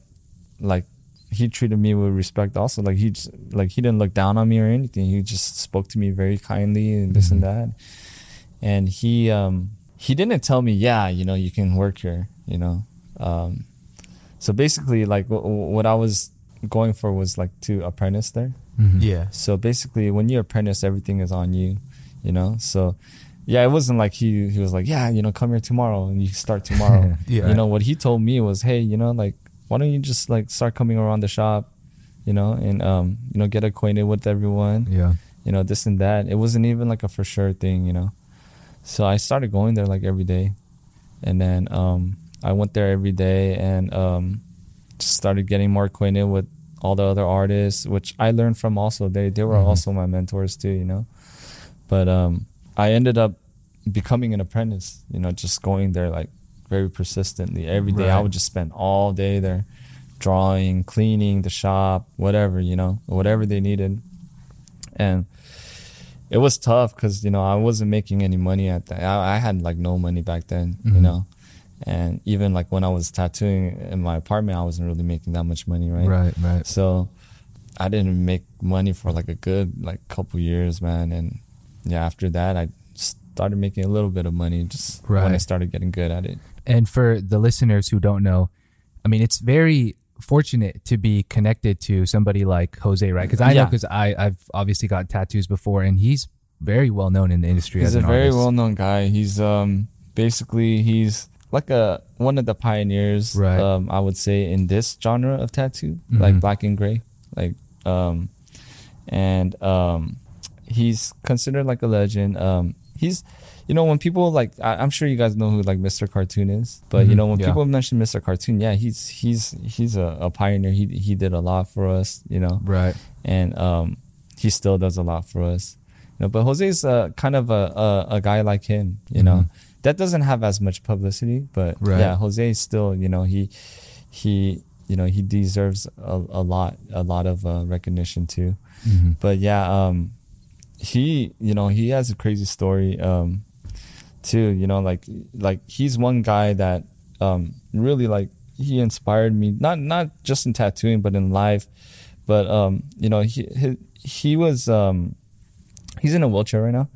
like he treated me with respect also. Like he just, like he didn't look down on me or anything. He just spoke to me very kindly and this and that. And he um he didn't tell me, yeah, you know, you can work here, you know. Um so basically like w- w- what I was going for was like to apprentice there. Mhm. Yeah. So basically, when you apprentice, everything is on you, you know. So yeah, it wasn't like he he was like, yeah, you know, come here tomorrow and you start tomorrow. Yeah. You know what he told me was, hey, you know, like why don't you just like start coming around the shop, you know, and um, you know, get acquainted with everyone, Yeah. you know, this and that. It wasn't even like a for sure thing, you know. So I started going there like every day, and then um, I went there every day and um, just started getting more acquainted with all the other artists, which I learned from also. They they were Mhm. also my mentors too, you know. But um, I ended up becoming an apprentice, you know, just going there like very persistently every day. I would just spend all day there, drawing, cleaning the shop, whatever you know, whatever they needed, and it was tough because you know I wasn't making any money at that. I, I had like no money back then, you Mhm. know, and even like when I was tattooing in my apartment, I wasn't really making that much money, right? Right. Right. So I didn't make money for like a good like couple years, man. And yeah, after that, I started making a little bit of money just when I started getting good at it. And for the listeners who don't know, I mean, it's very fortunate to be connected to somebody like Jose, right? Because I know because I I've obviously got tattoos before, and he's very well known in the industry He's as a very well known guy. He's um basically he's like a one of the pioneers, Right. um, I would say in this genre of tattoo, like Mhm. black and gray, like um, and um, he's considered like a legend. Um, he's you know when people like I, I'm sure you guys know who like Mr. Cartoon is, but you Mhm, know when yeah. people mention Mr. Cartoon, yeah, he's he's he's a, a pioneer. He he did a lot for us, you know right. and um, he still does a lot for us. You know, but Jose's uh, kind of a, a a guy like him. You know, Mhm. That doesn't have as much publicity, but Right. yeah, Jose is still. You know, he he you know he deserves a, a lot a lot of uh, recognition too. Mhm. But yeah, um, he you know he has a crazy story um, too. You know, like like he's one guy that um, really like he inspired me not not just in tattooing but in life. But um, you know he he, he was um, he's in a wheelchair right now,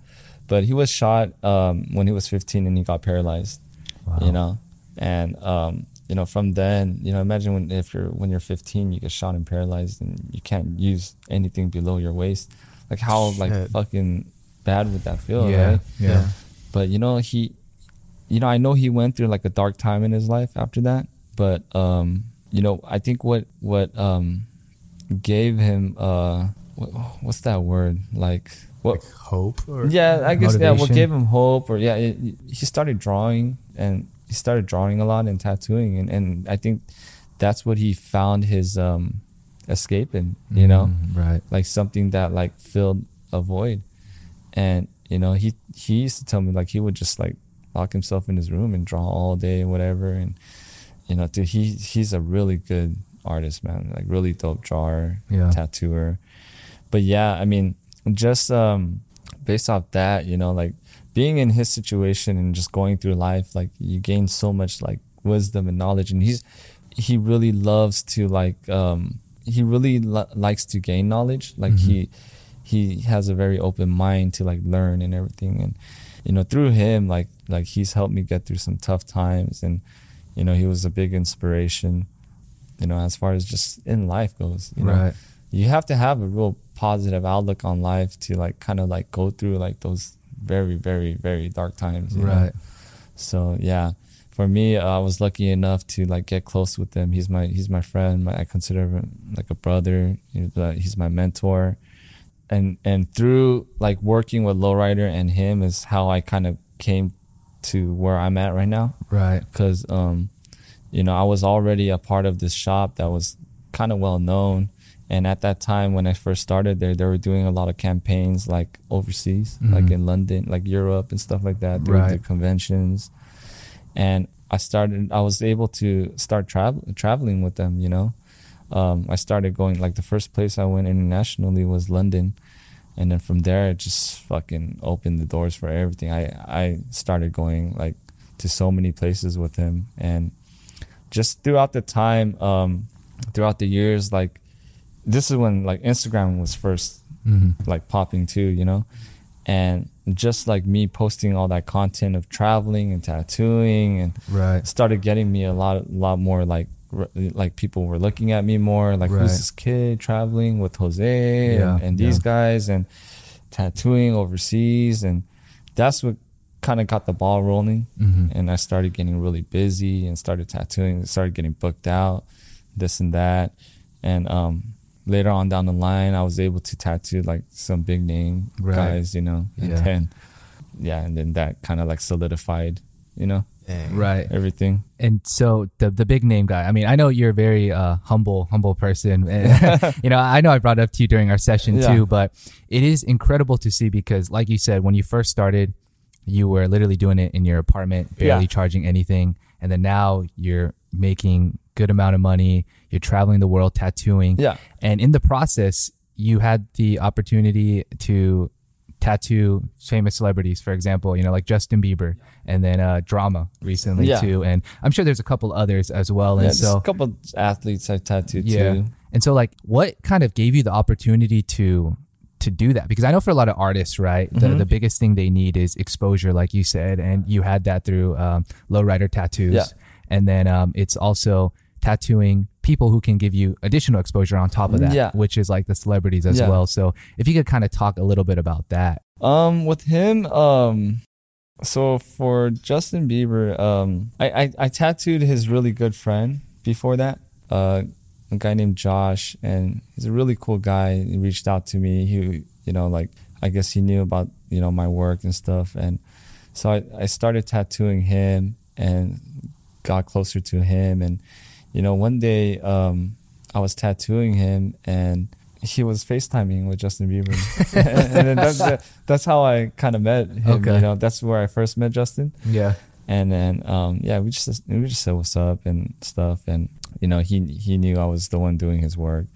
but he was shot um, when he was 15 and he got paralyzed. Wow. You know, and um, you know from then you know imagine when if you're when you're 15 you get shot and paralyzed and you can't use anything below your waist like how like fucking bad would that feel yeah, right yeah. but you know he you know i know he went through like a dark time in his life after that but um you know, I think what what um gave him uh what, what's that word like what Hope or yeah I guess yeah what gave him hope or yeah it, he started drawing and he started drawing a lot and tattooing and and I think that's what he found his um escape in you know? Mm, right. like something that like filled a void. And you know he he used to tell me like he would just like lock himself in his room and draw all day and whatever. And you know dude he he's a really good artist man. Like really dope drawer Yeah. tattooer. But yeah i mean just um based off that you know like being in his situation and just going through life like you gain so much like wisdom and knowledge. And he's he really loves to like um he really li- likes to gain knowledge. Like he he has a very open mind to like learn and everything. And you know through him like like he's helped me get through some tough times. And you know he was a big inspiration you know as far as just in life goes you know. Right. you have to have a real positive outlook on life to like kind of like go through like those very very very dark times you know? Right. so yeah for me uh, i was lucky enough to like get close with him he's my he's my friend my, i consider him like a brother he's, uh, he's my mentor and and through like working with lowrider and him is how i kind of came to where i'm at right now Right. because um you know i was already a part of this shop that was kind of well known and at that time when i first started there they were doing a lot of campaigns like overseas like Mhm. in london like europe and stuff like that they would do conventions. And i started i was able to start travel traveling with them you know? Um, i started going like the first place i went internationally was london. And then from there it just fucking opened the doors for everything. I i started going like to so many places with him and just throughout the time um throughout the years like this is when like instagram was first hmm like popping too you know and just like me posting all that content of traveling and tattooing and Right. started getting me a lot lot more like like people were looking at me more like Right. who's this kid traveling with Jose Yeah, and, and these yeah. guys and tattooing overseas and that's what kind of got the ball rolling hmm and I started getting really busy and started tattooing started getting booked out this and that and um later on down the line I was able to tattoo like some big name Right. guys you know and Yeah. then yeah and then that kind of like solidified you know Right. everything and so the the big name guy. I mean, I know you're a very uh, humble humble person. you know, I know I brought it up to you during our session Yeah. too, but it is incredible to see because, like you said, when you first started, you were literally doing it in your apartment, barely Yeah. charging anything, and then now you're making good amount of money. You're traveling the world tattooing, yeah and in the process, you had the opportunity to tattoo famous celebrities, for example, you know, like Justin Bieber and then uh, Drama recently Yeah. too. And I'm sure there's a couple others as well. yeah And so, a couple athletes I tattooed yeah. too And so, like, what kind of gave you the opportunity to to do that? Because I know for a lot of artists, right, the, Mhm. the biggest thing they need is exposure, like you said, and you had that through um, lowrider tattoos, Yeah. and then um, it's also tattooing people who can give you additional exposure on top of that, Yeah. which is like the celebrities as Yeah. well. So, if you could kind of talk a little bit about that. Um, with him, um, so for Justin Bieber, um, I, I, I tattooed his really good friend before that, uh, a guy named Josh, and he's a really cool guy. He reached out to me. He, you know, like I guess he knew about you know my work and stuff, and so I, I started tattooing him and got closer to him, and you know, one day, um, I was tattooing him and he was FaceTiming with Justin Bieber. and then that's, that's how I kind of met him. Okay. You know, that's where I first met Justin. Yeah. And then, um, yeah, we just, we just said what's up and stuff. And, you know, he, he knew I was the one doing his work.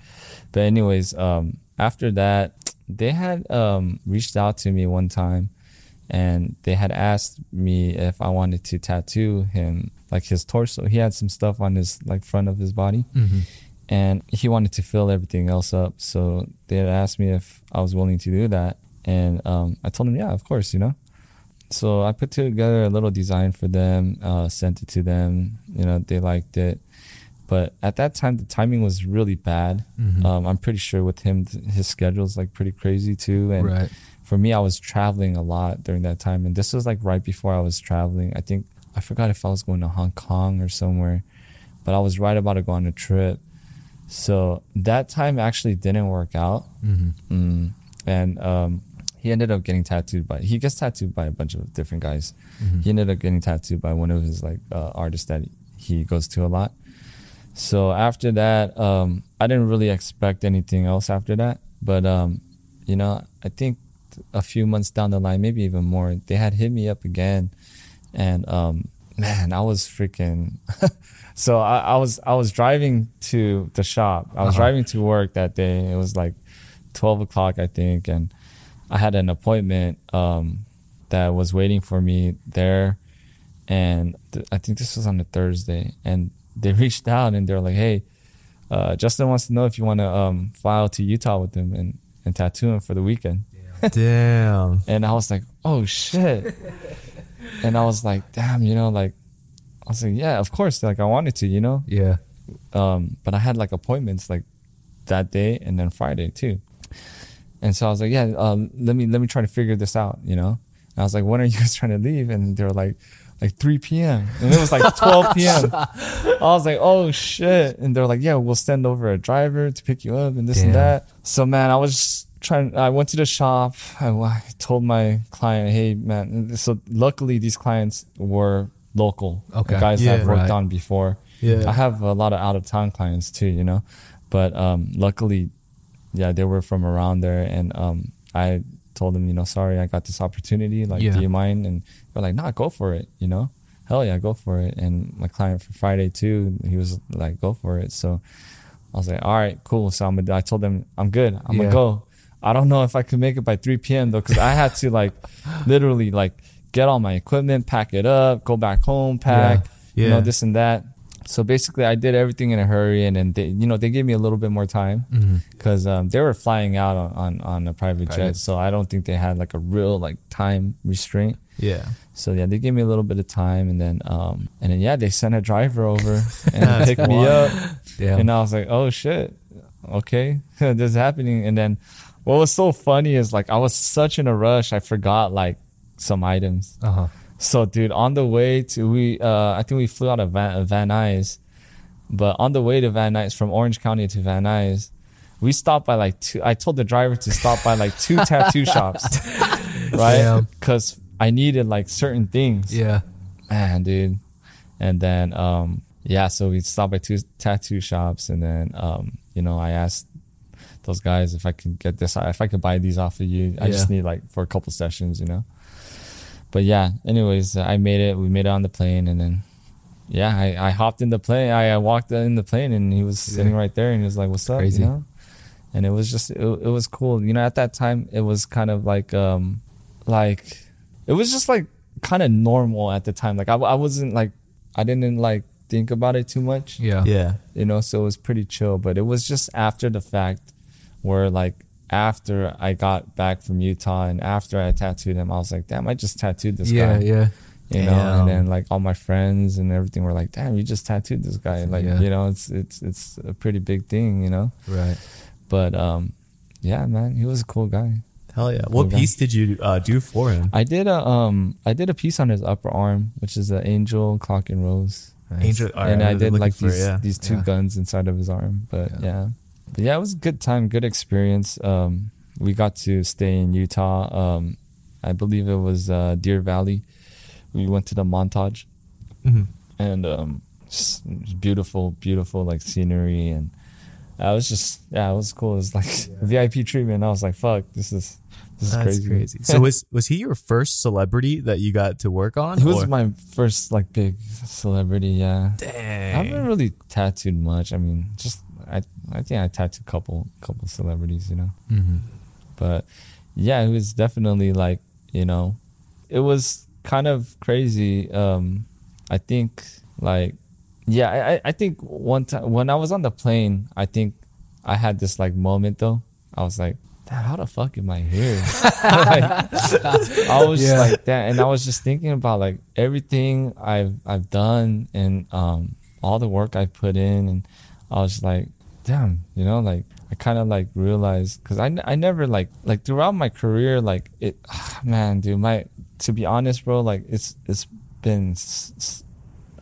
But anyways, um, after that, they had, um, reached out to me one time and they had asked me if I wanted to tattoo him, like his torso. He had some stuff on his, like, front of his body Mm-hmm. and he wanted to fill everything else up. So they had asked me if I was willing to do that, and um, I told him, yeah, of course, you know. So I put together a little design for them, uh, sent it to them. You know, they liked it, but at that time the timing was really bad. Mhm. Um, I'm pretty sure with him, his schedule's like pretty crazy too, and right. for me, I was traveling a lot during that time, and this was like right before I was traveling. I think I forgot if I was going to Hong Kong or somewhere, but I was right about to go on a trip. So that time actually didn't work out. Mm-hmm. Mm. And um, he ended up getting tattooed by, he gets tattooed by a bunch of different guys. Mm-hmm. He ended up getting tattooed by one of his like uh, artists that he goes to a lot. So after that, um, I didn't really expect anything else after that. But, um, you know, I think a few months down the line, maybe even more, they had hit me up again. And, um, man, I was freaking. so I, I was I was driving to the shop. I was Uh-huh. driving to work that day. It was like twelve o'clock, I think, and I had an appointment um, that was waiting for me there. And th- I think this was on a Thursday, and they reached out and they're like, "Hey, uh, Justin wants to know if you want to um, fly out to Utah with him and and tattoo him for the weekend." Damn. And I was like, oh shit. And I was like, damn, you know, like, I was like, yeah, of course. Like, I wanted to, you know, Yeah. um, but I had like appointments like that day and then Friday too. And so I was like, yeah, um, let me let me try to figure this out, you know. And I was like, when are you guys trying to leave? And they were like, like 3 p.m. And it was like 12 p.m. I was like, oh shit. And they're like, yeah, we'll send over a driver to pick you up and this Damn. and that. So man, I was just trying. I went to the shop. I, I told my client, hey man. So luckily these clients were local, Okay. guys that I've worked Right. on before. Yeah. I have a lot of out of town clients too, you know, but um, luckily, yeah, they were from around there, and um, I told them, you know, sorry, I got this opportunity. Like, Yeah. do you mind? And they're like, nah, go for it. You know, hell yeah, go for it. And my client for Friday too, he was like, go for it. So I was like, all right, cool. So I'm gonna, I told them, I'm good. I'm Yeah. gonna go. I don't know if I could make it by 3 p.m. though, because I had to like literally like get all my equipment, pack it up, go back home, pack, you know, Yeah. this and that. So basically, I did everything in a hurry, and then they, you know, they gave me a little bit more time Mm-hmm. because um, they were flying out on, on, on a private, jet, so I don't think they had like a real like time restraint. Yeah. So yeah, they gave me a little bit of time, and then um, and then yeah, they sent a driver over and picked me up, Yeah. and I was like, oh shit, okay, this is happening. And then what was so funny is like I was such in a rush, I forgot like some items. Uh huh. So, dude, on the way to we, uh, I think we flew out of Van, Van Nuys, but on the way to Van Nuys from Orange County to Van Nuys, we stopped by like two. I told the driver to stop by like two tattoo shops, right? Because I needed like certain things, Yeah. man, dude. And then, um, yeah, so we stopped by two tattoo shops, and then, um, you know, I asked those guys if I could get this, if I could buy these off of you. I just need like for a couple sessions, you know. But yeah, anyways, I made it. We made it on the plane, and then yeah, I, I hopped in the plane. I, I walked in the plane, and he was sitting right there, and he was like, "What's up?" Crazy. You know. And it was just it, it was cool. You know, at that time, it was kind of like um like it was just like kind of normal at the time. Like I, I wasn't like I didn't like think about it too much Yeah. Yeah. you know so it was pretty chill but it was just after the fact where like after i got back from utah and after i tattooed him i was like damn i just tattooed this Yeah. guy Yeah. yeah. you know Damn. and then like all my friends and everything were like damn you just tattooed this guy like Yeah. you know it's it's it's a pretty big thing you know Right. but um yeah man he was a cool guy Hell yeah. What Okay. piece did you uh, do for him? i did a um i did a piece on his upper arm which is an angel clock and rose Nice. Angel. and I I'm did like for it, these yeah. these two Yeah. guns inside of his arm. But Yeah. Yeah. it was a good time, good experience. Um, we got to stay in Utah. Um, I believe it was uh, Deer Valley. We went to the montage, Mhm. and um, just it was beautiful, beautiful like scenery, and I was just yeah, it was cool. It was like VIP treatment. I was like, fuck, this is this is That's crazy. crazy. So was was he your first celebrity that you got to work on? He was my first like big celebrity. Yeah. I haven't really tattooed much. I mean, just I I think I tattooed a couple couple celebrities, you know. Mm-hmm. But yeah, it was definitely like you know, it was kind of crazy. Um, I think like yeah, I I- think one time when I was on the plane, I think I had this like moment though. I was like. How the fuck am I here? Like, I was just Yeah. like that, and I was just thinking about like everything I've I've done and um all the work I've put in, and I was like, damn, you know, like I kind of like realized because I, n- I never like like throughout my career like it, ah, man, dude, my to be honest, bro, like it's it's been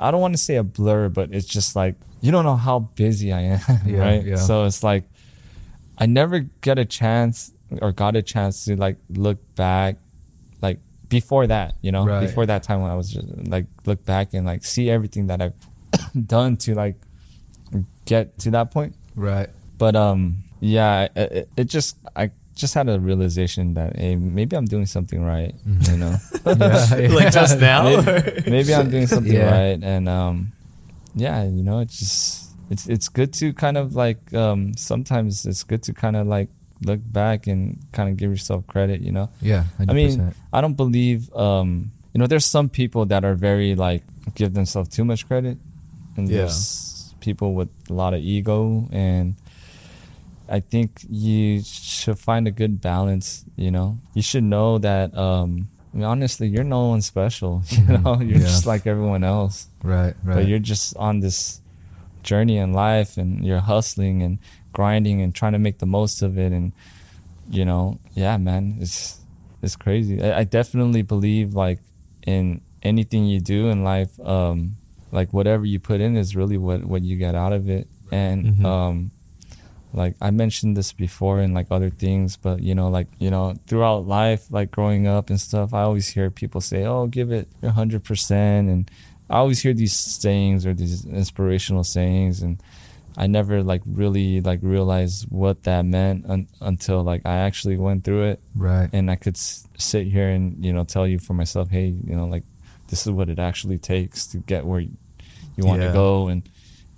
I don't want to say a blur, but it's just like you don't know how busy I am, Yeah, right? yeah. So it's like I never get a chance or got a chance to like look back, like before that, you know, Right. before that time when I was just like look back and like see everything that I've done to like get to that point. Right. But um, yeah, it, it, it just I just had a realization that hey, maybe I'm doing something right, you know. Yeah. like just now. maybe, maybe I'm doing something Yeah. right, and um, yeah, you know, it's just it's it's good to kind of like um sometimes it's good to kind of like look back and kind of give yourself credit, you know. Yeah. 100%. I mean, I don't believe um you know there's some people that are very like give themselves too much credit, and Yeah. there's people with a lot of ego and. I think you should find a good balance. You know, you should know that. Um, I mean, honestly, you're no one special. You know, you're Yeah. just like everyone else. right. Right. But you're just on this journey in life, and you're hustling and grinding and trying to make the most of it. And you know, yeah, man, it's it's crazy. I, I definitely believe like in anything you do in life. Um, like whatever you put in is really what what you get out of it. And Mhm. um, like I mentioned this before and like other things, but you know, like you know, throughout life, like growing up and stuff, I always hear people say, "Oh, give it your hundred percent," and I always hear these sayings or these inspirational sayings, and I never like really like realized what that meant un- until like I actually went through it, right. and I could s- sit here and you know tell you for myself, hey, you know, like this is what it actually takes to get where you, you want to go, and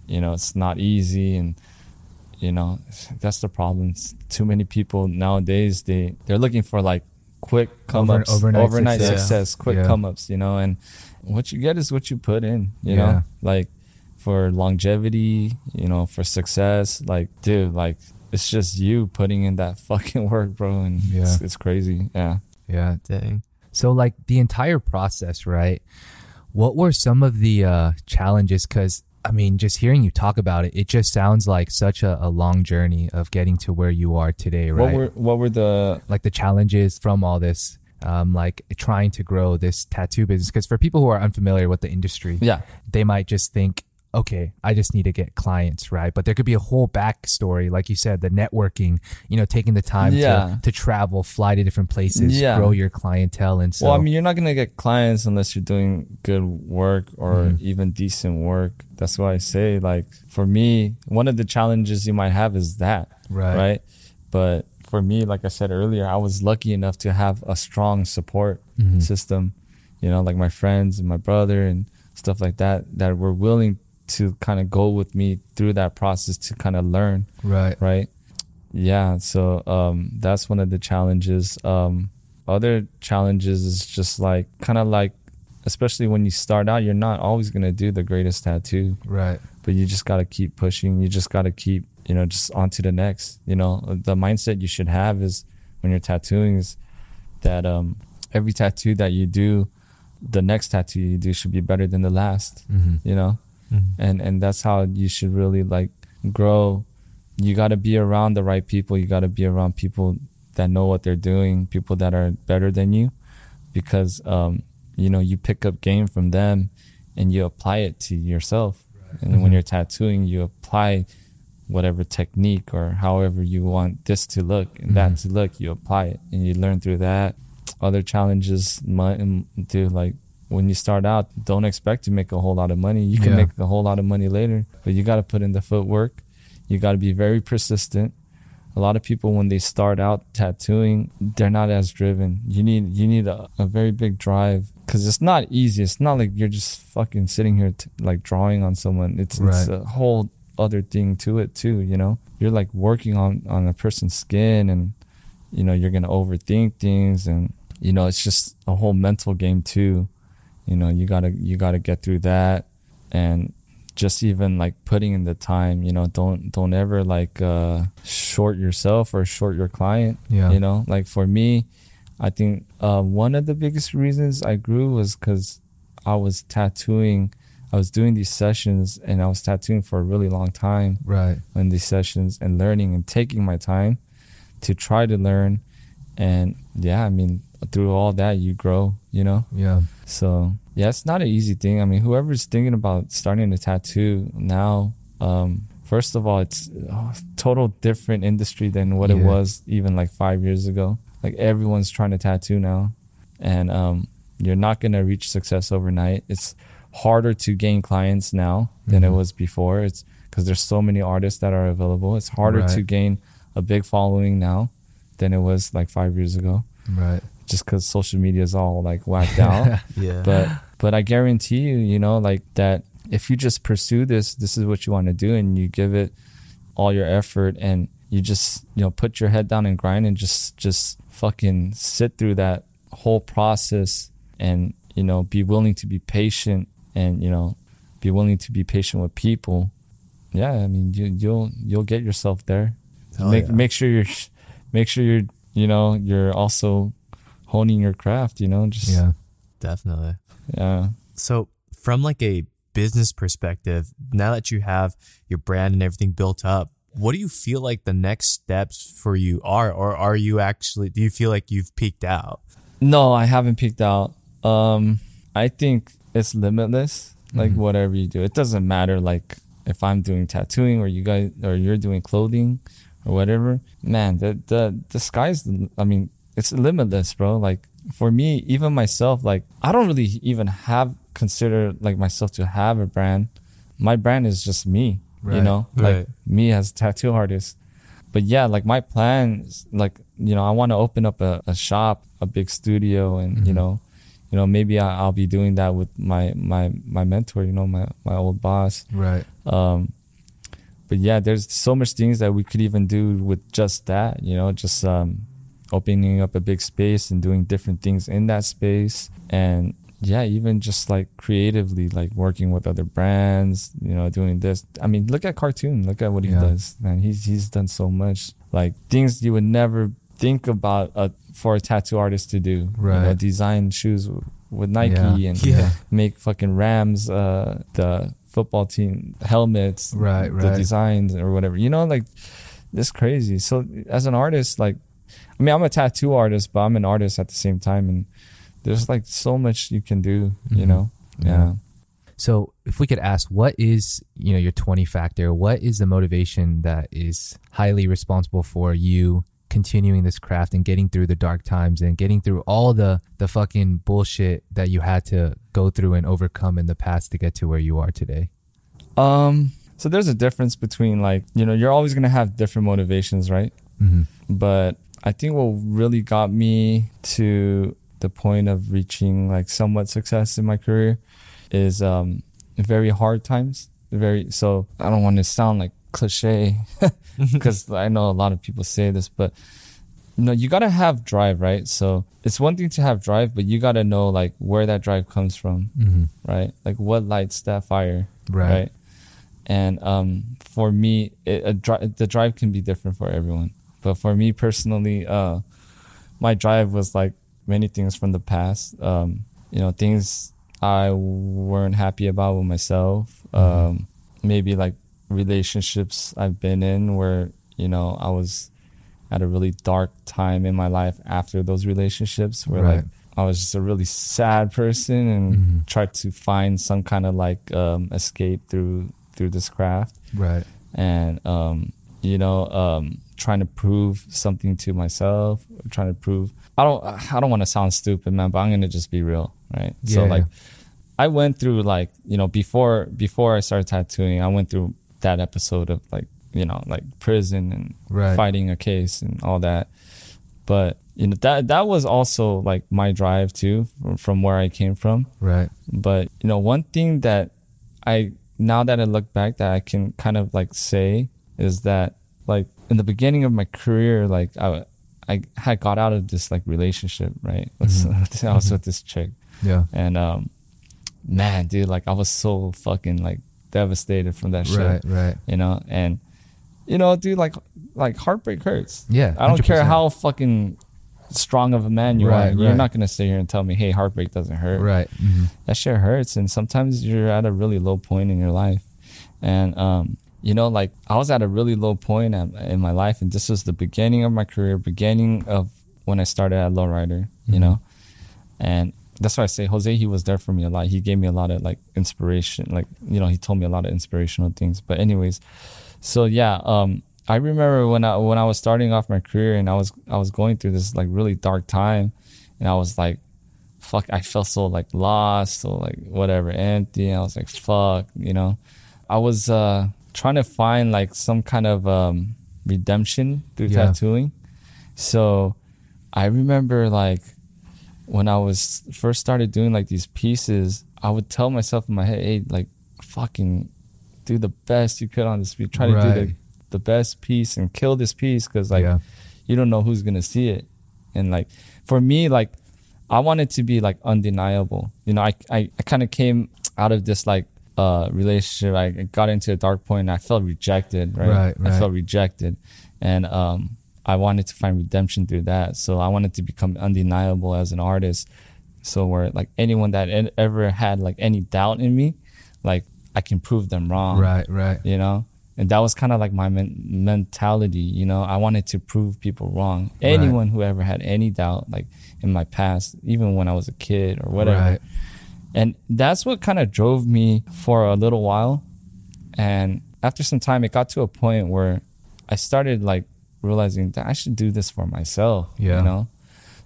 you know, it's not easy and you know that's the problem It's too many people nowadays they they're looking for like quick come Over- ups overnight overnight, success. success, quick Yeah. come ups you know and what you get is what you put in you Yeah. know like for longevity you know for success like dude like it's just you putting in that fucking work bro and Yeah. it's, it's crazy yeah Yeah. Dang. So like the entire process, right? What were some of the uh challenges cuz I mean, just hearing you talk about it, it just sounds like such a, a long journey of getting to where you are today, right? what were what were the like the challenges from all this um like trying to grow this tattoo business because for people who are unfamiliar with the industry, yeah they might just think okay, I just need to get clients, right? But there could be a whole backstory, like you said, the networking, you know, taking the time Yeah. to, to travel, fly to different places, Yeah. grow your clientele. And so, well, I mean, you're not gonna get clients unless you're doing good work or Mm-hmm. even decent work. That's why I say, like, for me, one of the challenges you might have is that, Right. Right. But for me, like I said earlier, I was lucky enough to have a strong support Mhm. system. You know, like my friends and my brother and stuff like that, that were willing to kind of go with me through that process to kind of learn right. right yeah so um that's one of the challenges um other challenges is just like kind of like especially when you start out you're not always going to do the greatest tattoo Right. but you just got to keep pushing you just got to keep you know just on to the next you know the mindset you should have is when you're tattooing is that um every tattoo that you do the next tattoo you do should be better than the last Mm-hmm. you know Mm-hmm. and and that's how you should really like grow. You got to be around the right people. You got to be around people that know what they're doing people that are better than you because um you know you pick up game from them and you apply it to yourself. And when mm-hmm. you're tattooing you apply whatever technique or however you want this to look and that mm-hmm. to look you apply it and you learn through that. Other challenges might mm, do like when you start out don't expect to make a whole lot of money. You can Yeah. make a whole lot of money later but you got to put in the footwork. You got to be very persistent. A lot of people when they start out tattooing they're not as driven. You need you need a, a very big drive because it's not easy. It's not like you're just fucking sitting here t- like drawing on someone. It's, it's a whole other thing to it too you know? You're like working on on a person's skin and you know you're gonna overthink things and you know it's just a whole mental game too you know you gotta you gotta get through that and just even like putting in the time you know don't don't ever like uh short yourself or short your client Yeah. you know like for me i think uh one of the biggest reasons i grew was because i was tattooing i was doing these sessions and i was tattooing for a really long time Right. in these sessions and learning and taking my time to try to learn and yeah i mean through all that you grow you know Yeah. so yeah it's not an easy thing. I mean whoever's thinking about starting a tattoo now um first of all it's a total different industry than what it was even like five years ago. Like everyone's trying to tattoo now. And um you're not going to reach success overnight. It's harder to gain clients now than it Mhm. was before. It's because there's so many artists that are available. It's harder to gain a big following now than it was like five years ago. Right. Just because social media is all like whacked out Yeah. but but I guarantee you, you know, like that if you just pursue this, this is what you want to do, and you give it all your effort, and you just you know put your head down and grind, and just just fucking sit through that whole process, and you know be willing to be patient, and you know be willing to be patient with people. Yeah, I mean you you'll you'll get yourself there. Hell make yeah. make sure you're make sure you're you know you're also honing your craft. You know, just Yeah. Definitely. yeah. So, from like a business perspective, now that you have your brand and everything built up, what do you feel like the next steps for you are, or are you actually? Do you feel like you've peaked out? No, I haven't peaked out. Um, I think it's limitless. Like Mhm. whatever you do, it doesn't matter. Like if I'm doing tattooing or you guys or you're doing clothing or whatever. Man, the the the sky's. I mean, it's limitless, bro. Like for me, even myself, like I don't really even have consider like myself to have a brand. My brand is just me. You Right. know, Right. like me as a tattoo artist but yeah, like my plans, like you know, I want to open up a, a shop, a big studio, and you Mhm. know, you know, maybe I, I'll be doing that with my my my mentor, you know, my my old boss. Right. Um, but yeah, there's so much things that we could even do with just that, you know, just um, opening up a big space and doing different things in that space, and yeah, even just like creatively, like working with other brands, you know, doing this. I mean, look at cartoon, look at what he Yeah. does, man. He's he's done so much, like things you would never think about uh, for a tattoo artist to do. You know, Right. design shoes with Nike Yeah. and Yeah. make fucking Rams uh the football team helmets Right, right the designs or whatever you know like this crazy so as an artist like I mean I'm a tattoo artist but I'm an artist at the same time and there's like so much you can do you Mhm. know Yeah. yeah So, if we could ask, what is you know your twenty factor? What is the motivation that is highly responsible for you continuing this craft and getting through the dark times and getting through all the the fucking bullshit that you had to go through and overcome in the past to get to where you are today? um so there's a difference between like you know you're always gonna have different motivations right Mm-hmm. but I think what really got me to the point of reaching like somewhat success in my career is um very hard times. Very so I don't want to sound like cliche because I know a lot of people say this but you know you got to have drive right? So it's one thing to have drive but you got to know like where that drive comes from Mm-hmm. right? Like what lights that fire Right. right? And um, for me it, a dri- the drive can be different for everyone but for me personally uh, my drive was like many things from the past um, you know things i weren't happy about with myself um, maybe like relationships i've been in where you know i was at a really dark time in my life after those relationships where Right. like i was just a really sad person and Mhm. tried to find some kind of like um, escape through through this craft Right. and um, you know um, trying to prove something to myself trying to prove i don't i don't want to sound stupid man but i'm gonna just be real right Yeah, so like i went through like you know before before i started tattooing i went through that episode of like you know like prison and Right. fighting a case and all that but you know that that was also like my drive too from, from where i came from Right. but you know one thing that i now that i look back that i can kind of like say is that like in the beginning of my career like i i had got out of this like relationship right with, Mhm. i was with this chick Yeah. and um man dude like i was so fucking like devastated from that shit Right. Right. you know and you know dude like like heartbreak hurts Yeah. i don't care 100%. how fucking strong of a man you Right, are you're not gonna sit here and tell me hey heartbreak doesn't hurt Right. Mm-hmm. that shit hurts and sometimes you're at a really low point in your life and um you know like i was at a really low point in my life and this was the beginning of my career beginning of when I started at Lowrider, you Mhm. know, and that's why I say Jose. He was there for me a lot. He gave me a lot of like inspiration. Like you know, he told me a lot of inspirational things. But anyways, so yeah, um, I remember when I when I was starting off my career and I was I was going through this like really dark time, and I was like, fuck, I felt so like lost, so like whatever, empty. I was like, fuck, you know, I was uh trying to find like some kind of um redemption through Yeah. tattooing. So I remember like when I was first started doing like these pieces, I would tell myself in my head, hey, like fucking do the best you could on this piece. Try to do the, the best piece and kill this piece because like yeah. you don't know who's gonna see it. And like for me, like I wanted to be like undeniable. You know, I I, I kind of came out of this like uh relationship. I got into a dark point and I felt rejected, right? Right, I felt rejected. And um I wanted to find redemption through that. So I wanted to become undeniable as an artist. So where like anyone that en- ever had like any doubt in me, like I can prove them wrong Right. Right. you know and that was kind of like my men- mentality you know i wanted to prove people wrong Right. anyone who ever had any doubt like in my past even when i was a kid or whatever Right. And that's what kind of drove me for a little while. And after some time it got to a point where i started like realizing that i should do this for myself Yeah. you know?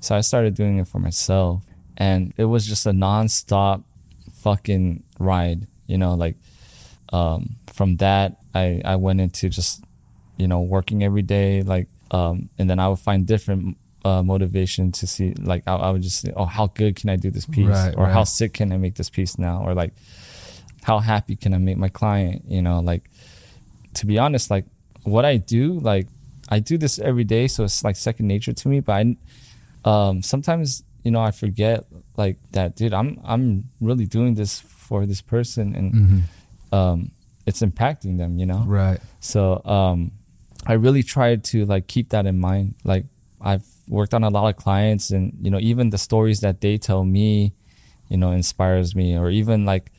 So i started doing it for myself. And it was just a non-stop fucking ride you know? Like um, from that I, I went into just you know working every day like um, and then I would find different uh, motivation to see like I, I would just say oh how good can I do this piece Right, or how sick can I make this piece now or like how happy can I make my client you know like to be honest like what I do like I do this every day so it's like second nature to me but I um, sometimes you know I forget like that dude I'm I'm really doing this for this person and hmm um, it's impacting them, you know. Right. So um, I really try to like keep that in mind. Like I've worked on a lot of clients, and you know, even the stories that they tell me, you know, inspires me, or even like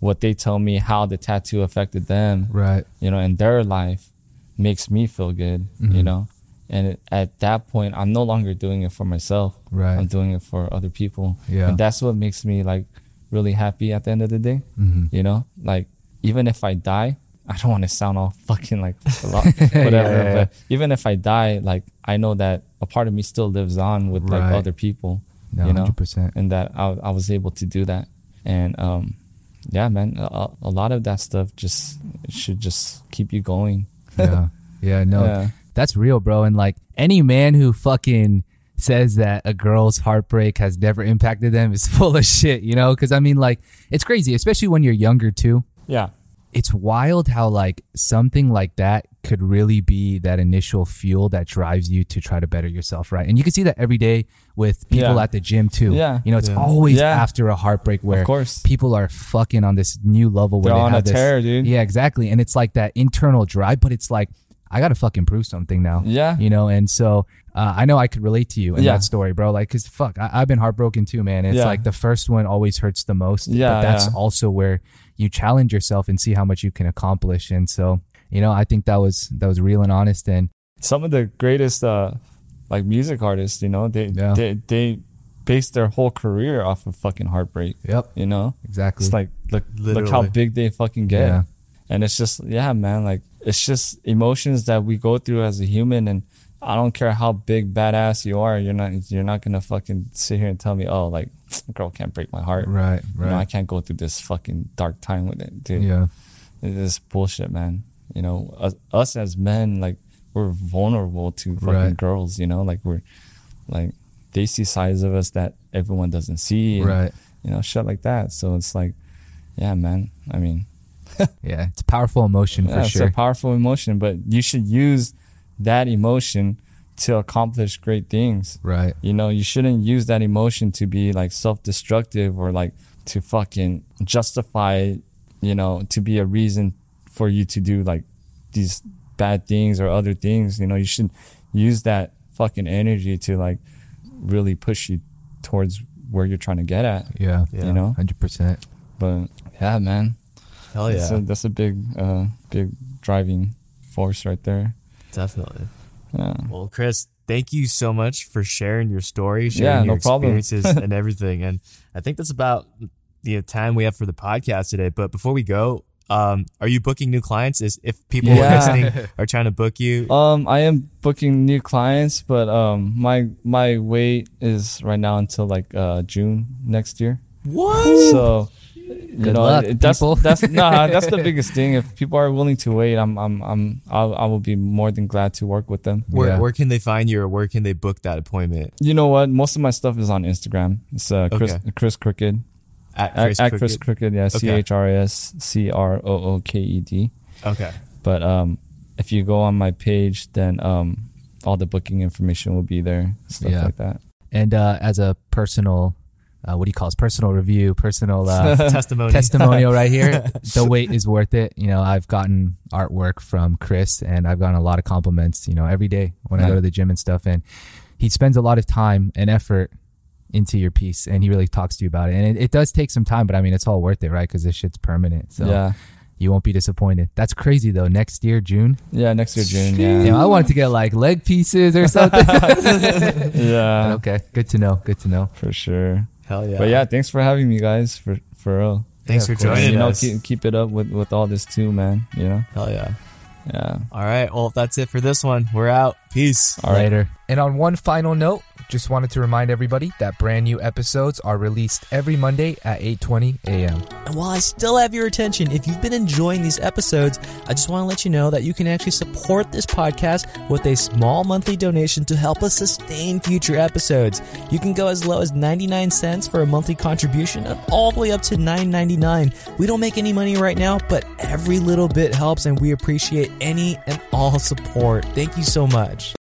what they tell me how the tattoo affected them, Right. you know, in their life, makes me feel good, you Mhm. know. And at that point, I'm no longer doing it for myself. Right. I'm doing it for other people. Yeah. And that's what makes me like really happy at the end of the day hmm you know like even if i die i don't want to sound all fucking like Yeah, whatever yeah, yeah. but even if i die like i know that a part of me still lives on with like other people No, you know 100%. and that I, I was able to do that and um yeah man a, a lot of that stuff just should just keep you going yeah. Yeah. No, yeah that's real, bro. And like any man who fucking says that a girl's heartbreak has never impacted them is full of shit, you know? Cause I mean, like, it's crazy, especially when you're younger too. yeah It's wild how like something like that could really be that initial fuel that drives you to try to better yourself, right? And you can see that every day with people Yeah. at the gym too. Yeah. You know, it's Yeah. always Yeah. after a heartbreak where of course people are fucking on this new level where they're they on a this, tear dude yeah, exactly. And it's like that internal drive, but it's like, I got to fucking prove something now. yeah You know, and so uh, I know I could relate to you in that story, bro. Like, cause fuck, I, I've been heartbroken too, man. It's like the first one always hurts the most. Yeah, But that's also where you challenge yourself and see how much you can accomplish. And so, you know, I think that was, that was real and honest. And some of the greatest uh like music artists you know they Yeah. they they base their whole career off of fucking heartbreak yep, you know exactly. it's like look look how big they fucking get Yeah. and it's just yeah man like it's just emotions that we go through as a human and i don't care how big badass you are you're not you're not gonna fucking sit here and tell me oh like girl can't break my heart right, you know i can't go through this fucking dark time with it dude yeah. it's bullshit man you know us, us as men like we're vulnerable to fucking Right. girls you know like we're like they see sides of us that everyone doesn't see and, Right. you know shit like that so it's like yeah man i mean Yeah. It's a powerful emotion yeah, for it's sure. a powerful emotion but you should use that emotion to accomplish great things right. you know you shouldn't use that emotion to be like self-destructive or like to fucking justify you know to be a reason for you to do like these bad things or other things you know you should use that fucking energy to like really push you towards where you're trying to get at Yeah. Yeah. you know 100%. but yeah man Hell yeah. that's, a, that's a big uh big driving force right there Definitely. yeah Well, Chris, thank you so much for sharing your story, Yeah, sharing your no problem. experiences and everything. And I think that's about the time we have for the podcast today. But before we go, um, are you booking new clients? Is if people Yeah. listening are trying to book you? Um, I am booking new clients, but um, my my wait is right now until like uh June next year. what? So, you Good know, luck, that's people. that's nah, that's the biggest thing. If people are willing to wait, I'm I'm I'm I'll, I will be more than glad to work with them. Where Yeah. where can they find you, or where can they book that appointment? You know what? Most of my stuff is on Instagram. It's uh, Chris Okay. Chris Crooked At at, Chris at Chris Crooked? Crooked. Yeah, C Okay. H R S C R O O K E D. Okay. But um, if you go on my page, then um, all the booking information will be there, stuff Yeah. like that. And uh, as a personal, uh, what do you call it? Personal review, personal uh, Testimony. testimonial right here. The wait is worth it. You know, I've gotten artwork from Chris and I've gotten a lot of compliments, you know, every day when I go to the gym and stuff. And he spends a lot of time and effort into your piece and he really talks to you about it. And it, it does take some time, but I mean, it's all worth it, right? Because this shit's permanent. So yeah, you won't be disappointed. That's crazy though. Next year, June. yeah. Next year June. You know, Yeah, I wanted to get like leg pieces or something. yeah, okay. Good to know. Good to know. for sure. Hell yeah. But yeah, thanks for having me, guys. For for real. Thanks Yeah, for of course. joining you know, us. keep keep it up with with all this too, man. You know, Hell yeah. yeah. All right. Well, that's it for this one. We're out. Peace. All right. Later. And on one final note, just wanted to remind everybody that brand new episodes are released every Monday at 8:20 a.m. And while I still have your attention, if you've been enjoying these episodes, I just want to let you know that you can actually support this podcast with a small monthly donation to help us sustain future episodes. You can go as low as 99 cents for a monthly contribution and all the way up to 9.99. We don't make any money right now, but every little bit helps and we appreciate any and all support. Thank you so much.